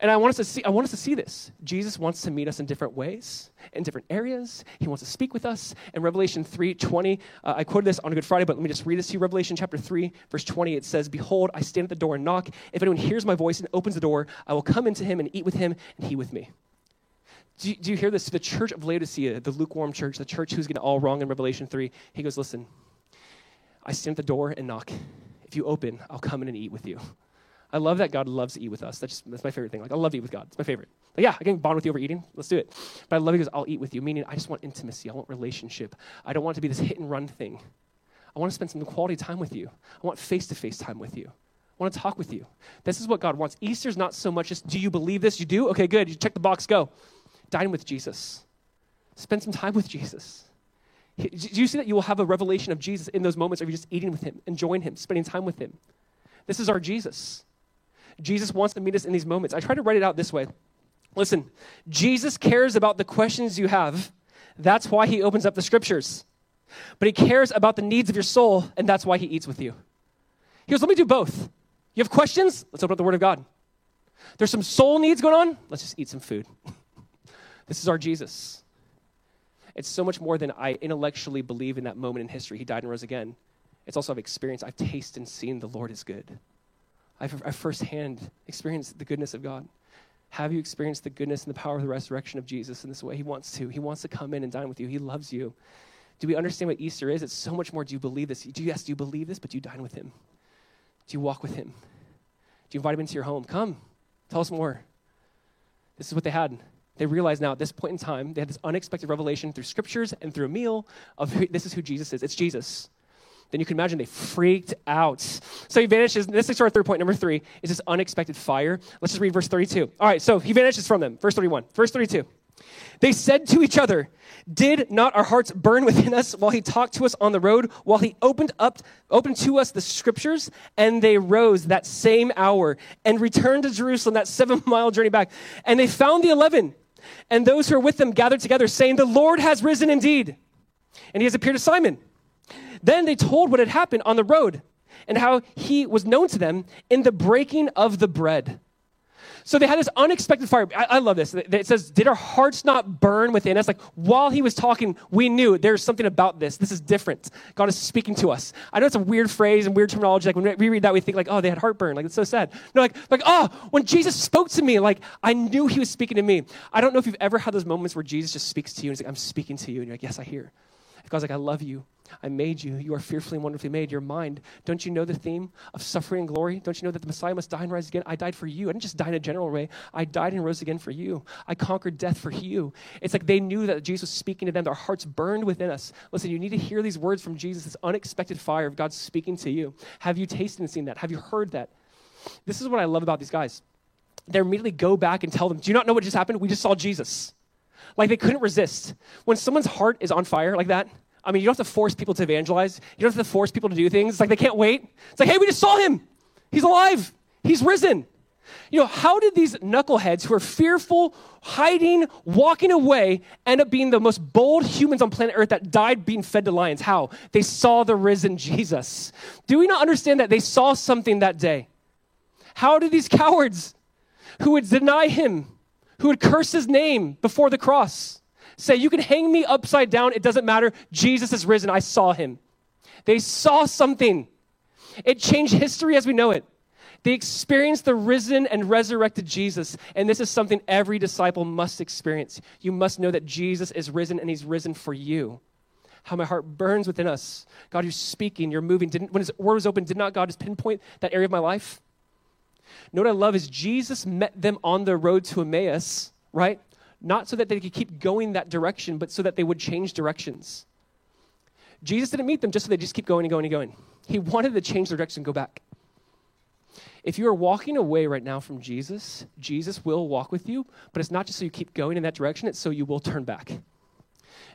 S1: And I want us to see, I want us to see this. Jesus wants to meet us in different ways, in different areas. He wants to speak with us. In Revelation 3 20, uh, I quoted this on Good Friday, but let me just read this to you. Revelation chapter 3, verse 20, it says, Behold, I stand at the door and knock. If anyone hears my voice and opens the door, I will come into him and eat with him, and he with me. Do you, do you hear this? The church of Laodicea, the lukewarm church, the church who's getting all wrong in Revelation 3, he goes, Listen, I stand at the door and knock. If you open, I'll come in and eat with you. I love that God loves to eat with us. That's, just, that's my favorite thing. Like, I love to eat with God. It's my favorite. Like, yeah, I can bond with you over eating. Let's do it. But I love it because I'll eat with you, meaning I just want intimacy. I want relationship. I don't want to be this hit and run thing. I want to spend some quality time with you. I want face to face time with you. I want to talk with you. This is what God wants. Easter's not so much just, do you believe this? You do? Okay, good. You check the box, go. Dine with Jesus. Spend some time with Jesus. Do you see that you will have a revelation of Jesus in those moments of you just eating with him, enjoying him, spending time with him? This is our Jesus. Jesus wants to meet us in these moments. I try to write it out this way. Listen, Jesus cares about the questions you have. That's why he opens up the scriptures. But he cares about the needs of your soul, and that's why he eats with you. He goes, Let me do both. You have questions? Let's open up the Word of God. There's some soul needs going on? Let's just eat some food. [laughs] this is our Jesus. It's so much more than I intellectually believe in that moment in history. He died and rose again. It's also I've experienced, I've tasted and seen the Lord is good. I've, I've firsthand experienced the goodness of God. Have you experienced the goodness and the power of the resurrection of Jesus in this way? He wants to. He wants to come in and dine with you. He loves you. Do we understand what Easter is? It's so much more. Do you believe this? Do you, yes, do you believe this? But do you dine with him? Do you walk with him? Do you invite him into your home? Come, tell us more. This is what they had. They realized now at this point in time, they had this unexpected revelation through scriptures and through a meal of who, this is who Jesus is. It's Jesus then you can imagine they freaked out. So he vanishes. This is our third point. Number three is this unexpected fire. Let's just read verse 32. All right, so he vanishes from them. Verse 31. Verse 32. They said to each other, Did not our hearts burn within us while he talked to us on the road, while he opened up opened to us the scriptures? And they rose that same hour and returned to Jerusalem, that seven mile journey back. And they found the eleven and those who were with them gathered together, saying, The Lord has risen indeed. And he has appeared to Simon. Then they told what had happened on the road and how he was known to them in the breaking of the bread. So they had this unexpected fire. I, I, love this. It says, Did our hearts not burn within us? Like while he was talking, we knew there's something about this. This is different. God is speaking to us. I know it's a weird phrase and weird terminology. Like when we read that, we think like, oh, they had heartburn. Like it's so sad. No, like, like, oh, when Jesus spoke to me, like I knew he was speaking to me. I don't know if you've ever had those moments where Jesus just speaks to you and he's like, I'm speaking to you. And you're like, yes, I hear. God's like, I love you. I made you. You are fearfully and wonderfully made. Your mind. Don't you know the theme of suffering and glory? Don't you know that the Messiah must die and rise again? I died for you. I didn't just die in a general way. I died and rose again for you. I conquered death for you. It's like they knew that Jesus was speaking to them. Their hearts burned within us. Listen, you need to hear these words from Jesus, this unexpected fire of God speaking to you. Have you tasted and seen that? Have you heard that? This is what I love about these guys. They immediately go back and tell them, Do you not know what just happened? We just saw Jesus. Like they couldn't resist. When someone's heart is on fire like that, I mean, you don't have to force people to evangelize. You don't have to force people to do things. It's like they can't wait. It's like, hey, we just saw him. He's alive. He's risen. You know, how did these knuckleheads who are fearful, hiding, walking away, end up being the most bold humans on planet Earth that died being fed to lions? How? They saw the risen Jesus. Do we not understand that they saw something that day? How did these cowards who would deny him, who would curse his name before the cross, say, You can hang me upside down, it doesn't matter. Jesus is risen. I saw him. They saw something. It changed history as we know it. They experienced the risen and resurrected Jesus. And this is something every disciple must experience. You must know that Jesus is risen and he's risen for you. How my heart burns within us. God, you're speaking, you're moving. Didn't, when his word was open, did not God just pinpoint that area of my life? know what I love is Jesus met them on the road to Emmaus, right? Not so that they could keep going that direction, but so that they would change directions. Jesus didn't meet them just so they just keep going and going and going. He wanted to change their direction and go back. If you are walking away right now from Jesus, Jesus will walk with you, but it's not just so you keep going in that direction, it's so you will turn back. And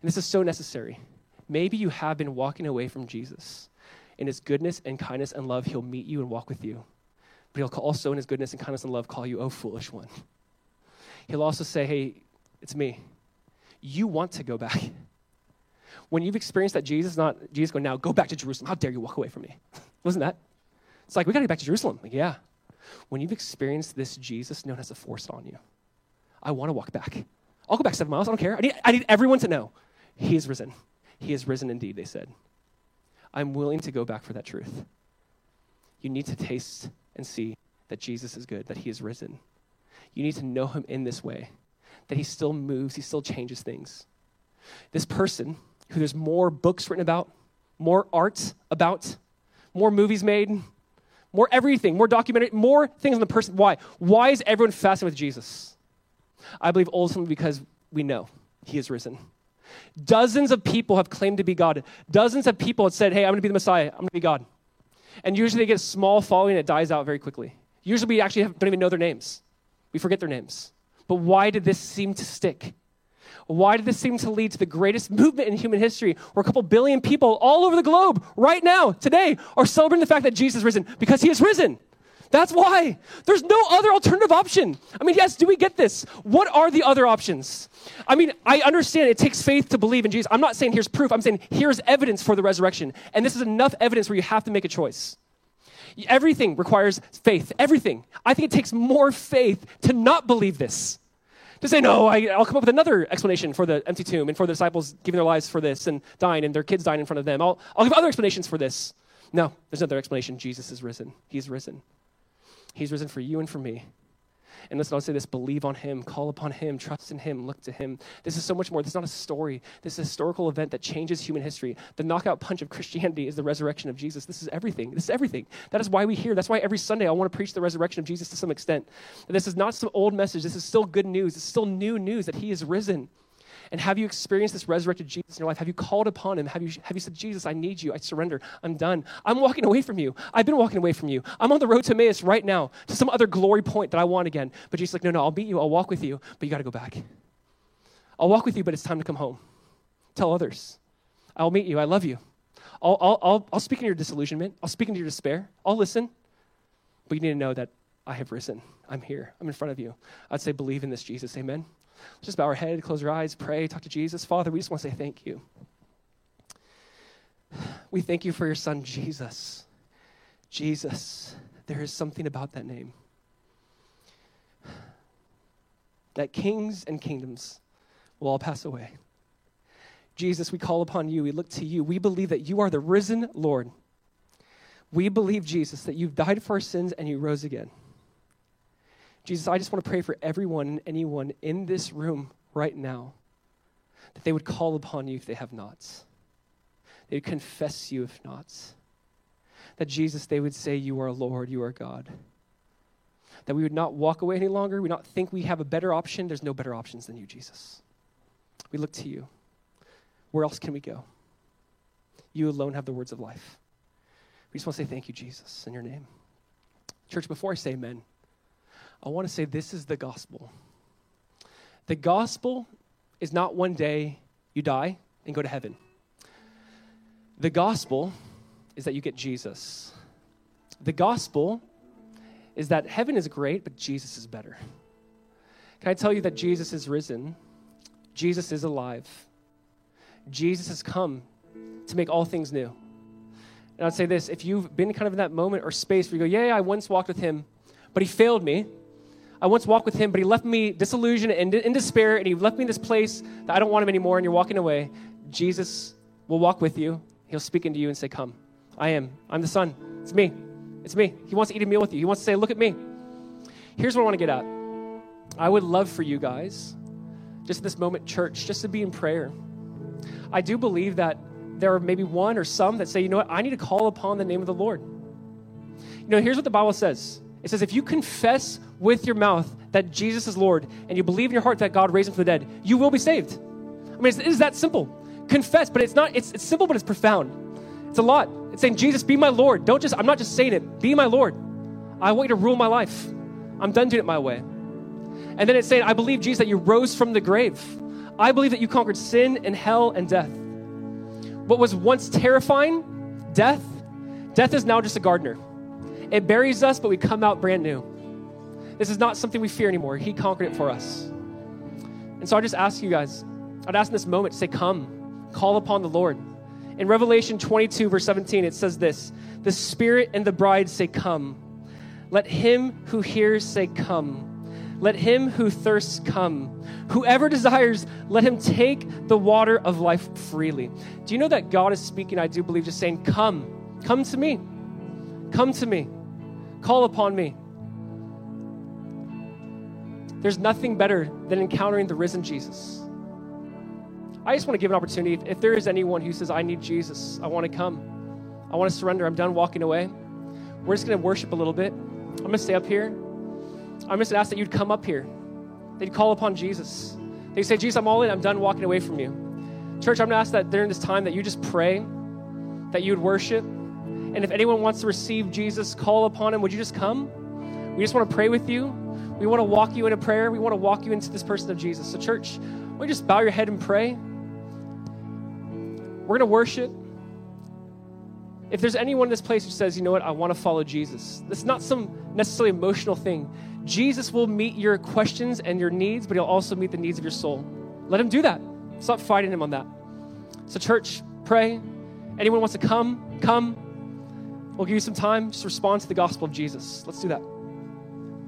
S1: this is so necessary. Maybe you have been walking away from Jesus. In his goodness and kindness and love, he'll meet you and walk with you. But he'll also, in his goodness and kindness and love, call you, oh, foolish one. He'll also say, hey, it's me. You want to go back. When you've experienced that Jesus, not Jesus going, now go back to Jerusalem. How dare you walk away from me? [laughs] Wasn't that? It's like, we got to get back to Jerusalem. Like, yeah. When you've experienced this Jesus, no one has force on you. I want to walk back. I'll go back seven miles. I don't care. I need, I need everyone to know he is risen. He is risen indeed, they said. I'm willing to go back for that truth. You need to taste and see that Jesus is good, that he is risen. You need to know him in this way, that he still moves, he still changes things. This person who there's more books written about, more art about, more movies made, more everything, more documentary, more things on the person. Why? Why is everyone fasting with Jesus? I believe ultimately because we know he is risen. Dozens of people have claimed to be God. Dozens of people have said, hey, I'm going to be the Messiah. I'm going to be God. And usually they get a small following and it dies out very quickly. Usually we actually have, don't even know their names. We forget their names. But why did this seem to stick? Why did this seem to lead to the greatest [laughs] movement in human history where a couple billion people all over the globe right now, today, are celebrating the fact that Jesus is risen? Because he is risen. That's why. There's no other alternative option. I mean, yes, do we get this? What are the other options? I mean, I understand it takes faith to believe in Jesus. I'm not saying here's proof, I'm saying here's evidence for the resurrection. And this is enough evidence where you have to make a choice. Everything requires faith. Everything. I think it takes more faith to not believe this. To say, no, I, will come up with another explanation for the empty tomb and for the disciples giving their lives for this and dying and their kids dying in front of them. I'll, I'll give other explanations for this. No, there's another explanation. Jesus is risen. He's risen. He's risen for you and for me. And listen, I'll say this believe on him, call upon him, trust in him, look to him. This is so much more. This is not a story. This is a historical event that changes human history. The knockout punch of Christianity is the resurrection of Jesus. This is everything. This is everything. That is why we hear. That's why every Sunday I want to preach the resurrection of Jesus to some extent. And this is not some old message. This is still good news. It's still new news that he is risen. And have you experienced this resurrected Jesus in your life? Have you called upon him? Have you, have you said, Jesus, I need you. I surrender. I'm done. I'm walking away from you. I've been walking away from you. I'm on the road to Emmaus right now to some other glory point that I want again. But Jesus like, no, no, I'll meet you. I'll walk with you, but you got to go back. I'll walk with you, but it's time to come home. Tell others. I'll meet you. I love you. I'll, I'll, I'll, I'll speak into your disillusionment. I'll speak into your despair. I'll listen. But you need to know that I have risen. I'm here. I'm in front of you. I'd say, believe in this Jesus. Amen. Let's just bow our head, close our eyes, pray, talk to Jesus. Father, we just want to say thank you. We thank you for your son, Jesus. Jesus. There is something about that name. That kings and kingdoms will all pass away. Jesus, we call upon you. We look to you. We believe that you are the risen Lord. We believe, Jesus, that you've died for our sins and you rose again. Jesus, I just want to pray for everyone and anyone in this room right now that they would call upon you if they have not. They would confess you if not. That Jesus, they would say, You are Lord, you are God. That we would not walk away any longer. We not think we have a better option. There's no better options than you, Jesus. We look to you. Where else can we go? You alone have the words of life. We just want to say thank you, Jesus, in your name. Church, before I say amen, I want to say this is the gospel. The gospel is not one day you die and go to heaven. The gospel is that you get Jesus. The gospel is that heaven is great, but Jesus is better. Can I tell you that Jesus is risen? Jesus is alive. Jesus has come to make all things new. And I'd say this if you've been kind of in that moment or space where you go, Yeah, I once walked with him, but he failed me. I once walked with him, but he left me disillusioned and in despair, and he left me in this place that I don't want him anymore, and you're walking away. Jesus will walk with you. He'll speak into you and say, Come. I am. I'm the Son. It's me. It's me. He wants to eat a meal with you. He wants to say, Look at me. Here's what I want to get at. I would love for you guys, just this moment, church, just to be in prayer. I do believe that there are maybe one or some that say, you know what, I need to call upon the name of the Lord. You know, here's what the Bible says it says, if you confess with your mouth that Jesus is Lord and you believe in your heart that God raised him from the dead, you will be saved. I mean, it is that simple. Confess, but it's not, it's, it's simple, but it's profound. It's a lot. It's saying, Jesus, be my Lord. Don't just, I'm not just saying it, be my Lord. I want you to rule my life. I'm done doing it my way. And then it's saying, I believe, Jesus, that you rose from the grave. I believe that you conquered sin and hell and death. What was once terrifying, death, death is now just a gardener. It buries us, but we come out brand new. This is not something we fear anymore. He conquered it for us. And so I just ask you guys, I'd ask in this moment say, Come. Call upon the Lord. In Revelation 22, verse 17, it says this The Spirit and the bride say, Come. Let him who hears say, Come. Let him who thirsts come. Whoever desires, let him take the water of life freely. Do you know that God is speaking, I do believe, just saying, Come, come to me. Come to me. Call upon me. There's nothing better than encountering the risen Jesus. I just want to give an opportunity. If, there is anyone who says, I need Jesus, I want to come, I want to surrender, I'm done walking away, we're just going to worship a little bit. I'm going to stay up here. I'm just going to ask that you'd come up here, that you'd call upon Jesus. They say, Jesus, I'm all in, I'm done walking away from you. Church, I'm going to ask that during this time that you just pray, that you would worship. And if anyone wants to receive Jesus, call upon him. Would you just come? We just want to pray with you. We want to walk you into prayer. We want to walk you into this person of Jesus. So, church, will you just bow your head and pray? We're going to worship. If there's anyone in this place who says, you know what, I want to follow Jesus, it's not some necessarily emotional thing. Jesus will meet your questions and your needs, but he'll also meet the needs of your soul. Let him do that. Stop fighting him on that. So, church, pray. Anyone wants to come, come. We'll give you some time. Just respond to the gospel of Jesus. Let's do that.